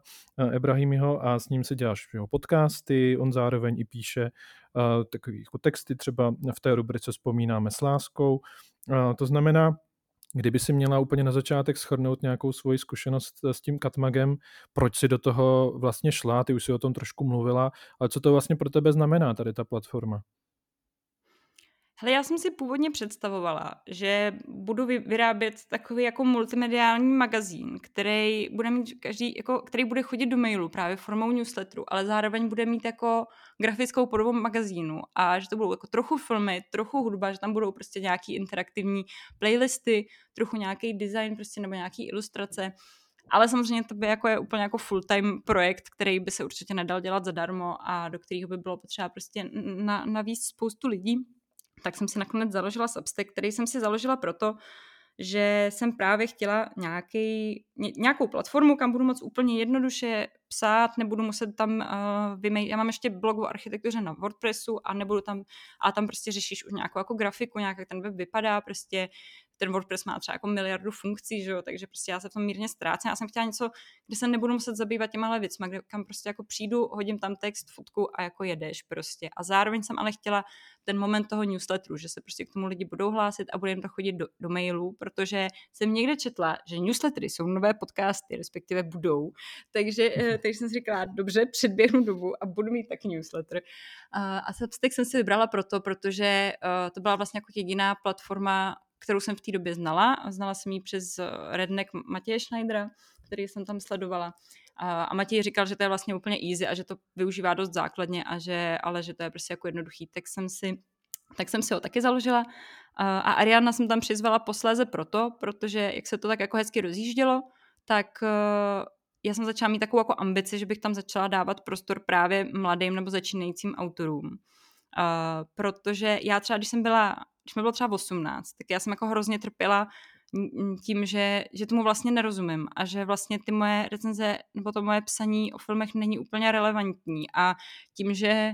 Ebrahimiho a s ním si děláš jeho podcasty, on zároveň i píše takové jako texty, třeba v té rubrice Vzpomínáme s láskou. To znamená, Kdyby si měla úplně na začátek schrnout nějakou svoji zkušenost s tím Katmagem, proč si do toho vlastně šla, ty už si o tom trošku mluvila, ale co to vlastně pro tebe znamená tady ta platforma? Hele, já jsem si původně představovala, že budu vyrábět takový jako multimediální magazín, který bude mít každý, jako, který bude chodit do mailu právě formou newsletteru, ale zároveň bude mít jako grafickou podobu magazínu a že to budou jako trochu filmy, trochu hudba, že tam budou prostě nějaký interaktivní playlisty, trochu nějaký design prostě nebo nějaký ilustrace Ale samozřejmě to by jako je úplně jako full-time projekt, který by se určitě nedal dělat zadarmo a do kterého by bylo potřeba prostě na, navíc spoustu lidí. Tak jsem si nakonec založila Substack, který jsem si založila proto, že jsem právě chtěla nějaký, ně, nějakou platformu, kam budu moc úplně jednoduše psát, nebudu muset tam uh, vymej... Já mám ještě blog o architektuře na WordPressu a nebudu tam, a tam prostě řešíš už nějakou jako grafiku, nějak jak ten web vypadá, prostě ten WordPress má třeba jako miliardu funkcí, že jo, takže prostě já se v tom mírně ztrácím. Já jsem chtěla něco, kde se nebudu muset zabývat těma věcmi, kde kam prostě jako přijdu, hodím tam text, fotku a jako jedeš prostě. A zároveň jsem ale chtěla ten moment toho newsletteru, že se prostě k tomu lidi budou hlásit a bude jim to chodit do, do mailů, protože jsem někde četla, že newslettery jsou nové podcasty, respektive budou. Takže, eh, takže jsem si říkala, dobře, předběhnu dobu a budu mít taky newsletter. A Substack jsem si vybrala proto, protože eh, to byla vlastně jako jediná platforma, kterou jsem v té době znala. Znala jsem ji přes eh, redneck Matěje Schneidera, který jsem tam sledovala. A Matěj říkal, že to je vlastně úplně easy a že to využívá dost základně, a že, ale že to je prostě jako jednoduchý. Tak jsem si, tak jsem si ho taky založila. A Ariana jsem tam přizvala posléze proto, protože jak se to tak jako hezky rozjíždělo, tak eh, já jsem začala mít takovou jako ambici, že bych tam začala dávat prostor právě mladým nebo začínajícím autorům. Uh, protože já třeba, když jsem byla když mi bylo třeba 18, tak já jsem jako hrozně trpěla tím, že, že tomu vlastně nerozumím a že vlastně ty moje recenze nebo to moje psaní o filmech není úplně relevantní a tím, že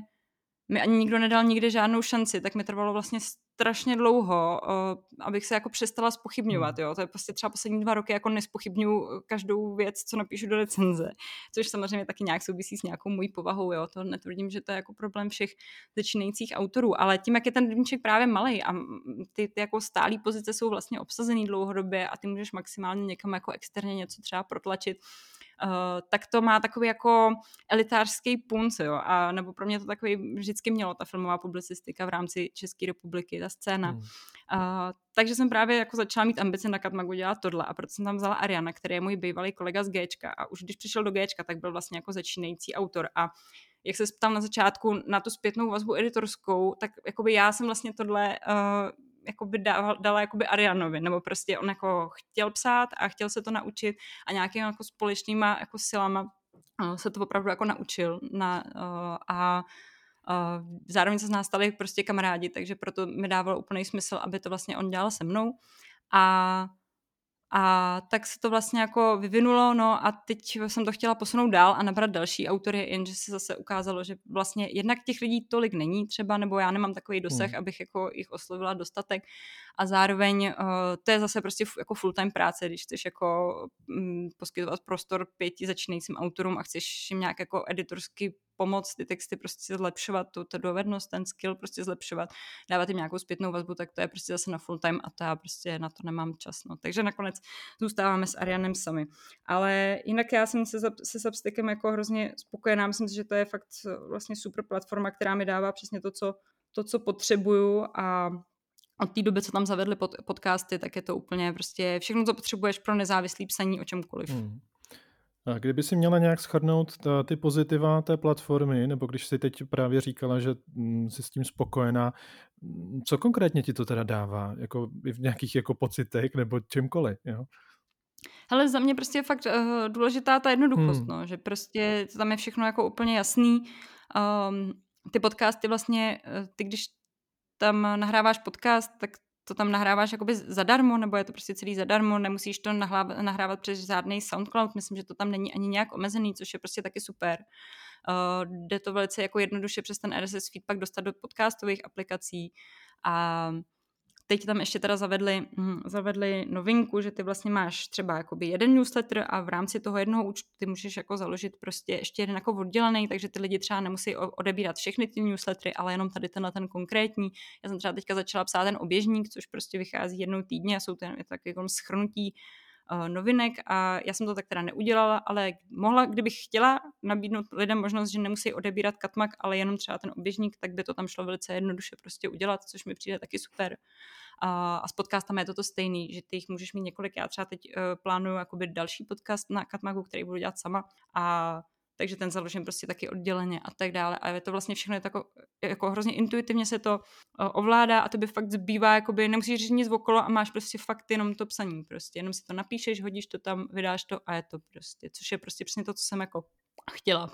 mi ani nikdo nedal nikdy žádnou šanci, tak mi trvalo vlastně strašně dlouho, uh, abych se jako přestala spochybňovat, hmm. jo. To je prostě třeba poslední dva roky jako nespochybňuju každou věc, co napíšu do recenze, což samozřejmě taky nějak souvisí s nějakou mojí povahou, jo. To netvrdím, že to je jako problém všech začínajících autorů, ale tím, jak je ten rybníček právě malý a ty, ty jako stálý pozice jsou vlastně obsazený dlouhodobě a ty můžeš maximálně někam jako externě něco třeba protlačit, Uh, tak to má takový jako elitářský punc, jo, a nebo pro mě to takový vždycky mělo ta filmová publicistika v rámci České republiky, ta scéna. Hmm. Uh, takže jsem právě jako začala mít ambice na Katmagu dělat tohle a proto jsem tam vzala Ariana, který je můj bývalý kolega z Gčka a už když přišel do Gčka, tak byl vlastně jako začínající autor a jak se ptal na začátku na tu zpětnou vazbu editorskou, tak jakoby já jsem vlastně tohle uh, jakoby dala, dala jakoby Arianovi, nebo prostě on jako chtěl psát a chtěl se to naučit a nějakými jako společnýma jako silama uh, se to opravdu jako naučil na, uh, a uh, zároveň se z nás stali prostě kamarádi, takže proto mi dávalo úplný smysl, aby to vlastně on dělal se mnou. A a tak se to vlastně jako vyvinulo, no a teď jsem to chtěla posunout dál a nabrat další autory, jenže se zase ukázalo, že vlastně jednak těch lidí tolik není třeba, nebo já nemám takový dosah, hmm. abych jako jich oslovila dostatek a zároveň uh, to je zase prostě jako full-time práce, když chceš jako um, poskytovat prostor pěti začínajícím autorům a chceš jim nějak jako editorsky pomoct ty texty prostě zlepšovat, tu, tu dovednost, ten skill prostě zlepšovat, dávat jim nějakou zpětnou vazbu, tak to je prostě zase na full time a to já prostě na to nemám čas. No. Takže nakonec zůstáváme s Arianem sami. Ale jinak já jsem se, se Substackem jako hrozně spokojená, myslím si, že to je fakt vlastně super platforma, která mi dává přesně to, co, to, co potřebuju a od té doby, co tam zavedli pod, podcasty, tak je to úplně prostě všechno, co potřebuješ pro nezávislý psaní o čemkoliv. Hmm. A kdyby si měla nějak shrnout ta, ty pozitiva té platformy, nebo když si teď právě říkala, že mm, jsi s tím spokojená, mm, co konkrétně ti to teda dává? Jako v nějakých jako pocitech nebo čemkoliv, jo? Hele, za mě prostě je fakt uh, důležitá ta jednoduchost, hmm. no, že prostě tam je všechno jako úplně jasný. Um, ty podcasty vlastně, uh, ty když tam nahráváš podcast, tak to tam nahráváš jakoby zadarmo, nebo je to prostě celý zadarmo, nemusíš to nahrávat, nahrávat přes žádný SoundCloud, myslím, že to tam není ani nějak omezený, což je prostě taky super. Uh, jde to velice jako jednoduše přes ten RSS feed pak dostat do podcastových aplikací a Teď tam ještě teda zavedli, hm, zavedli novinku, že ty vlastně máš třeba jakoby jeden newsletter a v rámci toho jednoho účtu ty můžeš jako založit prostě ještě jeden jako oddělený, takže ty lidi třeba nemusí odebírat všechny ty newslettery, ale jenom tady tenhle ten konkrétní. Já jsem třeba teďka začala psát ten oběžník, což prostě vychází jednou týdně a jsou to je tak jako schrnutí novinek a já jsem to tak teda neudělala, ale mohla, kdybych chtěla nabídnout lidem možnost, že nemusí odebírat katmak, ale jenom třeba ten oběžník, tak by to tam šlo velice jednoduše prostě udělat, což mi přijde taky super. A, s podcastama je to to stejný, že ty jich můžeš mít několik. Já třeba teď uh, plánuju další podcast na Katmagu, který budu dělat sama a takže ten založím prostě taky odděleně a tak dále. A je to vlastně všechno je tako, jako hrozně intuitivně se to uh, ovládá a to by fakt zbývá, jakoby nemusíš říct nic okolo a máš prostě fakt jenom to psaní prostě. Jenom si to napíšeš, hodíš to tam, vydáš to a je to prostě, což je prostě přesně to, co jsem jako chtěla.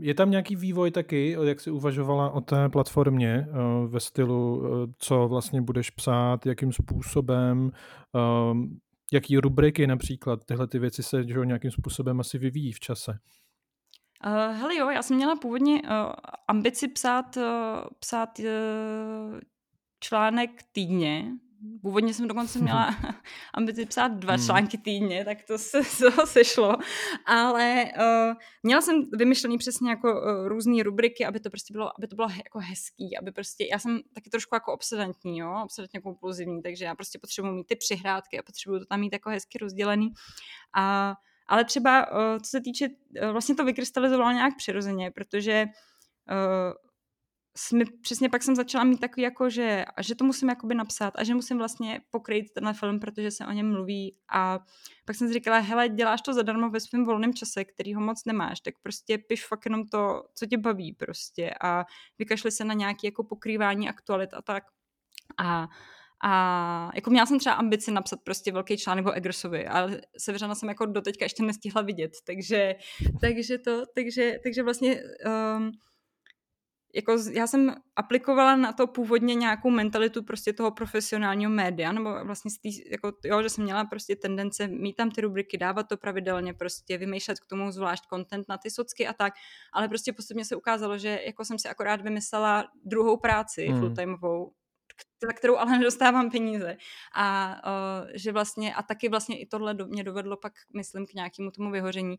Je tam nějaký vývoj taky, jak jsi uvažovala o té platformě ve stylu, co vlastně budeš psát, jakým způsobem, jaký rubriky například, tyhle ty věci se že, nějakým způsobem asi vyvíjí v čase? Uh, hele jo, já jsem měla původně uh, ambici psát, uh, psát uh, článek týdně, Původně jsem dokonce měla ambici psát dva hmm. články týdně, tak to se to sešlo. Ale uh, měla jsem vymyšlený přesně jako uh, různé rubriky, aby to prostě bylo, aby to bylo jako hezký, aby prostě, já jsem taky trošku jako obsedantní, jo, obsedantně kompulzivní, takže já prostě potřebuji mít ty přihrádky a potřebuji to tam mít jako hezky rozdělený. A ale třeba, uh, co se týče, uh, vlastně to vykrystalizovalo nějak přirozeně, protože uh, jsme, přesně pak jsem začala mít takový jako, že, že to musím jakoby napsat a že musím vlastně pokrýt tenhle film, protože se o něm mluví a pak jsem si říkala, hele, děláš to zadarmo ve svém volném čase, který ho moc nemáš, tak prostě piš fakt jenom to, co tě baví prostě a vykašli se na nějaké jako pokrývání aktualit a tak. A a jako měla jsem třeba ambici napsat prostě velký článek o Eggersovi, ale Severana jsem jako doteďka ještě nestihla vidět, takže, takže to, takže, takže vlastně um, jako já jsem aplikovala na to původně nějakou mentalitu prostě toho profesionálního média, nebo vlastně z tý, jako, jo, že jsem měla prostě tendence mít tam ty rubriky, dávat to pravidelně, prostě vymýšlet k tomu zvlášť content na ty socky a tak, ale prostě postupně se ukázalo, že jako jsem si akorát vymyslela druhou práci hmm. full-timeovou, za kterou ale nedostávám peníze. A uh, že vlastně, a taky vlastně i tohle do, mě dovedlo pak, myslím, k nějakému tomu vyhoření,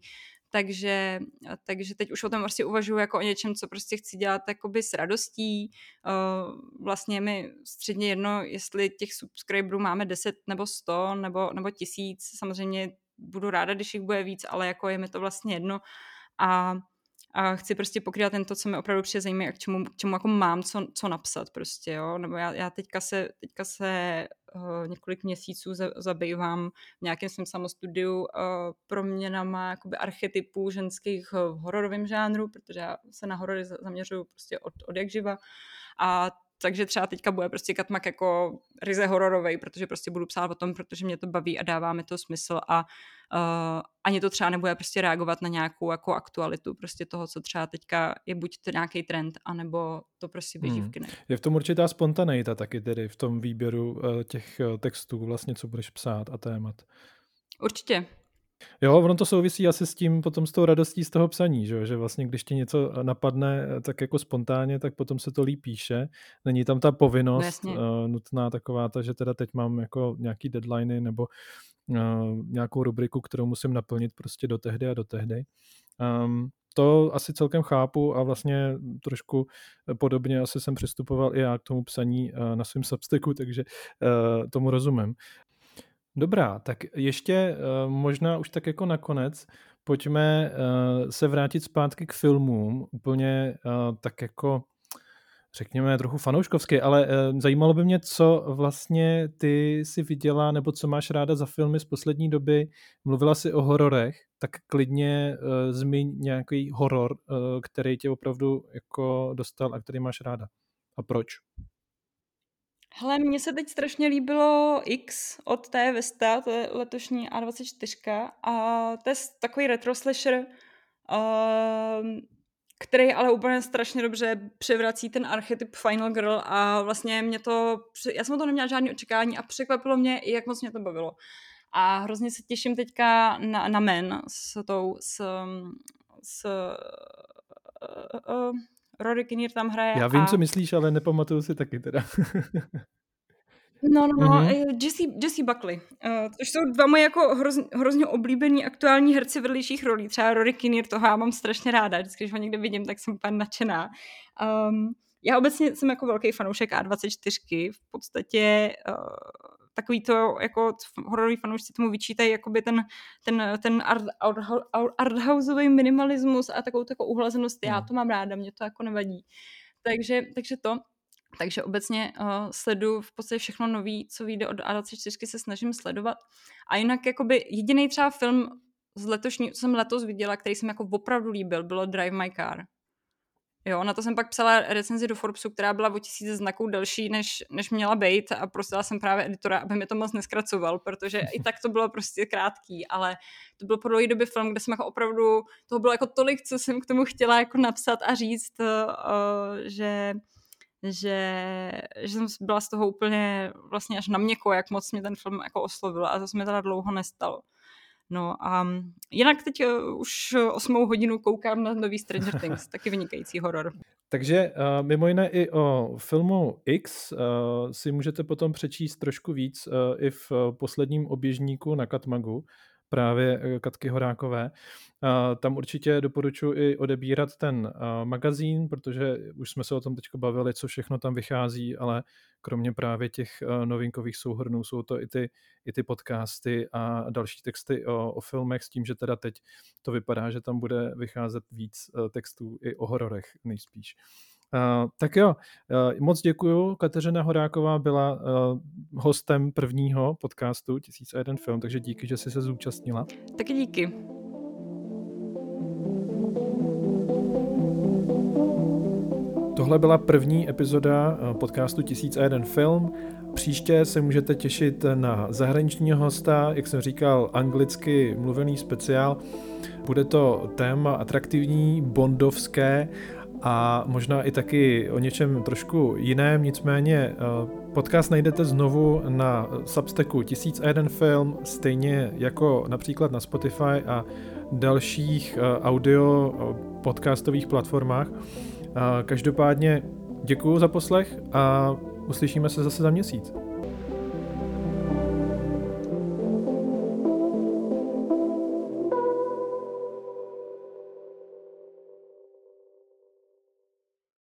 takže, takže teď už o tom prostě uvažuji jako o něčem, co prostě chci dělat jakoby s radostí. Vlastně mi středně jedno, jestli těch subscriberů máme 10 nebo 100 nebo, nebo tisíc. Samozřejmě budu ráda, když jich bude víc, ale jako je mi to vlastně jedno. A a chci prostě pokrývat ten to, co mi opravdu přijde zajímavé a k čemu, k čemu jako mám co, co napsat prostě, jo, nebo já, já teďka se, teďka se uh, několik měsíců za, zabývám v nějakém svém samostudiu uh, proměnama jakoby archetypů ženských v hororovém žánru, protože já se na horory zaměřuju prostě od, od jak živa. A takže třeba teďka bude prostě Katmak jako ryze hororovej, protože prostě budu psát o tom, protože mě to baví a dává mi to smysl a uh, ani to třeba nebude prostě reagovat na nějakou jako aktualitu prostě toho, co třeba teďka je buď to nějaký trend, anebo to prostě běží hmm. v kinech. Je v tom určitá spontaneita taky tedy v tom výběru uh, těch uh, textů vlastně, co budeš psát a témat. Určitě, Jo, ono to souvisí asi s tím potom s tou radostí z toho psaní, že, že vlastně když ti něco napadne eh, tak jako spontánně, tak potom se to líp píše. Není tam ta povinnost Jasně. uh, nutná taková, ta, že teda teď mám jako nějaký deadliny nebo uh, nějakou rubriku, kterou musím naplnit prostě do tehdy a do tehdy. Um, to asi celkem chápu a vlastně trošku podobně asi jsem přistupoval i já k tomu psaní na svém Substacku, takže tomu rozumím. Dobrá, tak ještě uh, možná už tak jako nakonec, pojďme uh, se vrátit zpátky k filmům, úplně uh, tak jako řekněme trochu fanouškovsky, ale zajímalo by mě, co vlastně ty si viděla, nebo co máš ráda za filmy z poslední doby. Mluvila si o hororech, tak klidně zmiň nějaký horor, který tě opravdu jako dostal a který máš ráda. A proč? Hele, mně se teď strašně líbilo X od té Vesta, to je letošní A24 a to je takový retro slasher, uh, který ale úplně strašně dobře převrací ten archetyp Final Girl a vlastně mě to, já jsem to neměla žádný očekání a překvapilo mě, jak moc mě to bavilo. A hrozně se těším teďka na, na Men s tou, s, s uh, uh, Rory Kinnear tam hraje. Já vím, a... co myslíš, ale nepamatuju si taky teda. No, no, mm-hmm. Jesse, Jesse Buckley. Uh, to jsou dva moje jako hrozně, hrozně oblíbení aktuální herci vedlejších rolí. Třeba Rory Kinnear, toho já mám strašně ráda. Vždycky, když ho někde vidím, tak jsem úplně nadšená. Um, já obecně jsem jako velký fanoušek A24. V podstatě uh, takový to, jako hororový fanoušci tomu vyčítají jakoby ten, ten, ten art, art, arthouseový minimalismus a takovou takovou uhlazenost. Já hmm. to mám ráda, mě to jako nevadí. Takže, takže to. Takže obecně uh, sleduju v podstatě všechno nový, co vyjde od A24, se snažím sledovat. A jinak jakoby jediný třeba film z letošní, co jsem letos viděla, který jsem jako opravdu líbil, bylo Drive My Car. Jo, na to jsem pak psala recenzi do Forbesu, která byla o tisíce znaků delší, než, než měla být a prosila jsem právě editora, aby mi to moc neskracoval, protože i tak to bylo prostě krátký, ale to byl po dlouhé době film, kde jsem jako opravdu, toho bylo jako tolik, co jsem k tomu chtěla jako napsat a říct, uh, že že, že jsem byla z toho úplně vlastně až na měko, jak moc mě ten film jako oslovil a to se mi teda dlouho nestalo. No a jinak teď uh, už osmou hodinu koukám na nový Stranger Things, taky vynikající horor. Takže uh, mimo jiné i o filmu X uh, si můžete potom přečíst trošku víc uh, i v posledním oběžníku na Katmagu, právě eh, Katky Horákové. Tam určitě doporučuji i odebírat ten magazín, protože už jsme se o tom teď bavili, co všechno tam vychází, ale kromě právě těch novinkových souhrnů jsou to i ty, i ty podcasty a další texty o, o filmech s tím, že teda teď to vypadá, že tam bude vycházet víc textů i o hororech nejspíš. Uh, tak jo, uh, moc děkuju. Kateřina Horáková byla uh, hostem prvního podcastu 1001 film, takže díky, že jsi se zúčastnila. Taky díky. Tohle byla první epizoda podcastu 1001 film. Příště se můžete těšit na zahraničního hosta, jak jsem říkal, anglicky mluvený speciál. Bude to téma atraktivní, bondovské a možná i taky o něčem trošku jiném, nicméně eh, podcast najdete znovu na Substacku 1001 film, stejně jako například na Spotify a dalších eh, audio eh, podcastových platformách. Každopádně děkuji za poslech a uslyšíme se zase za měsíc.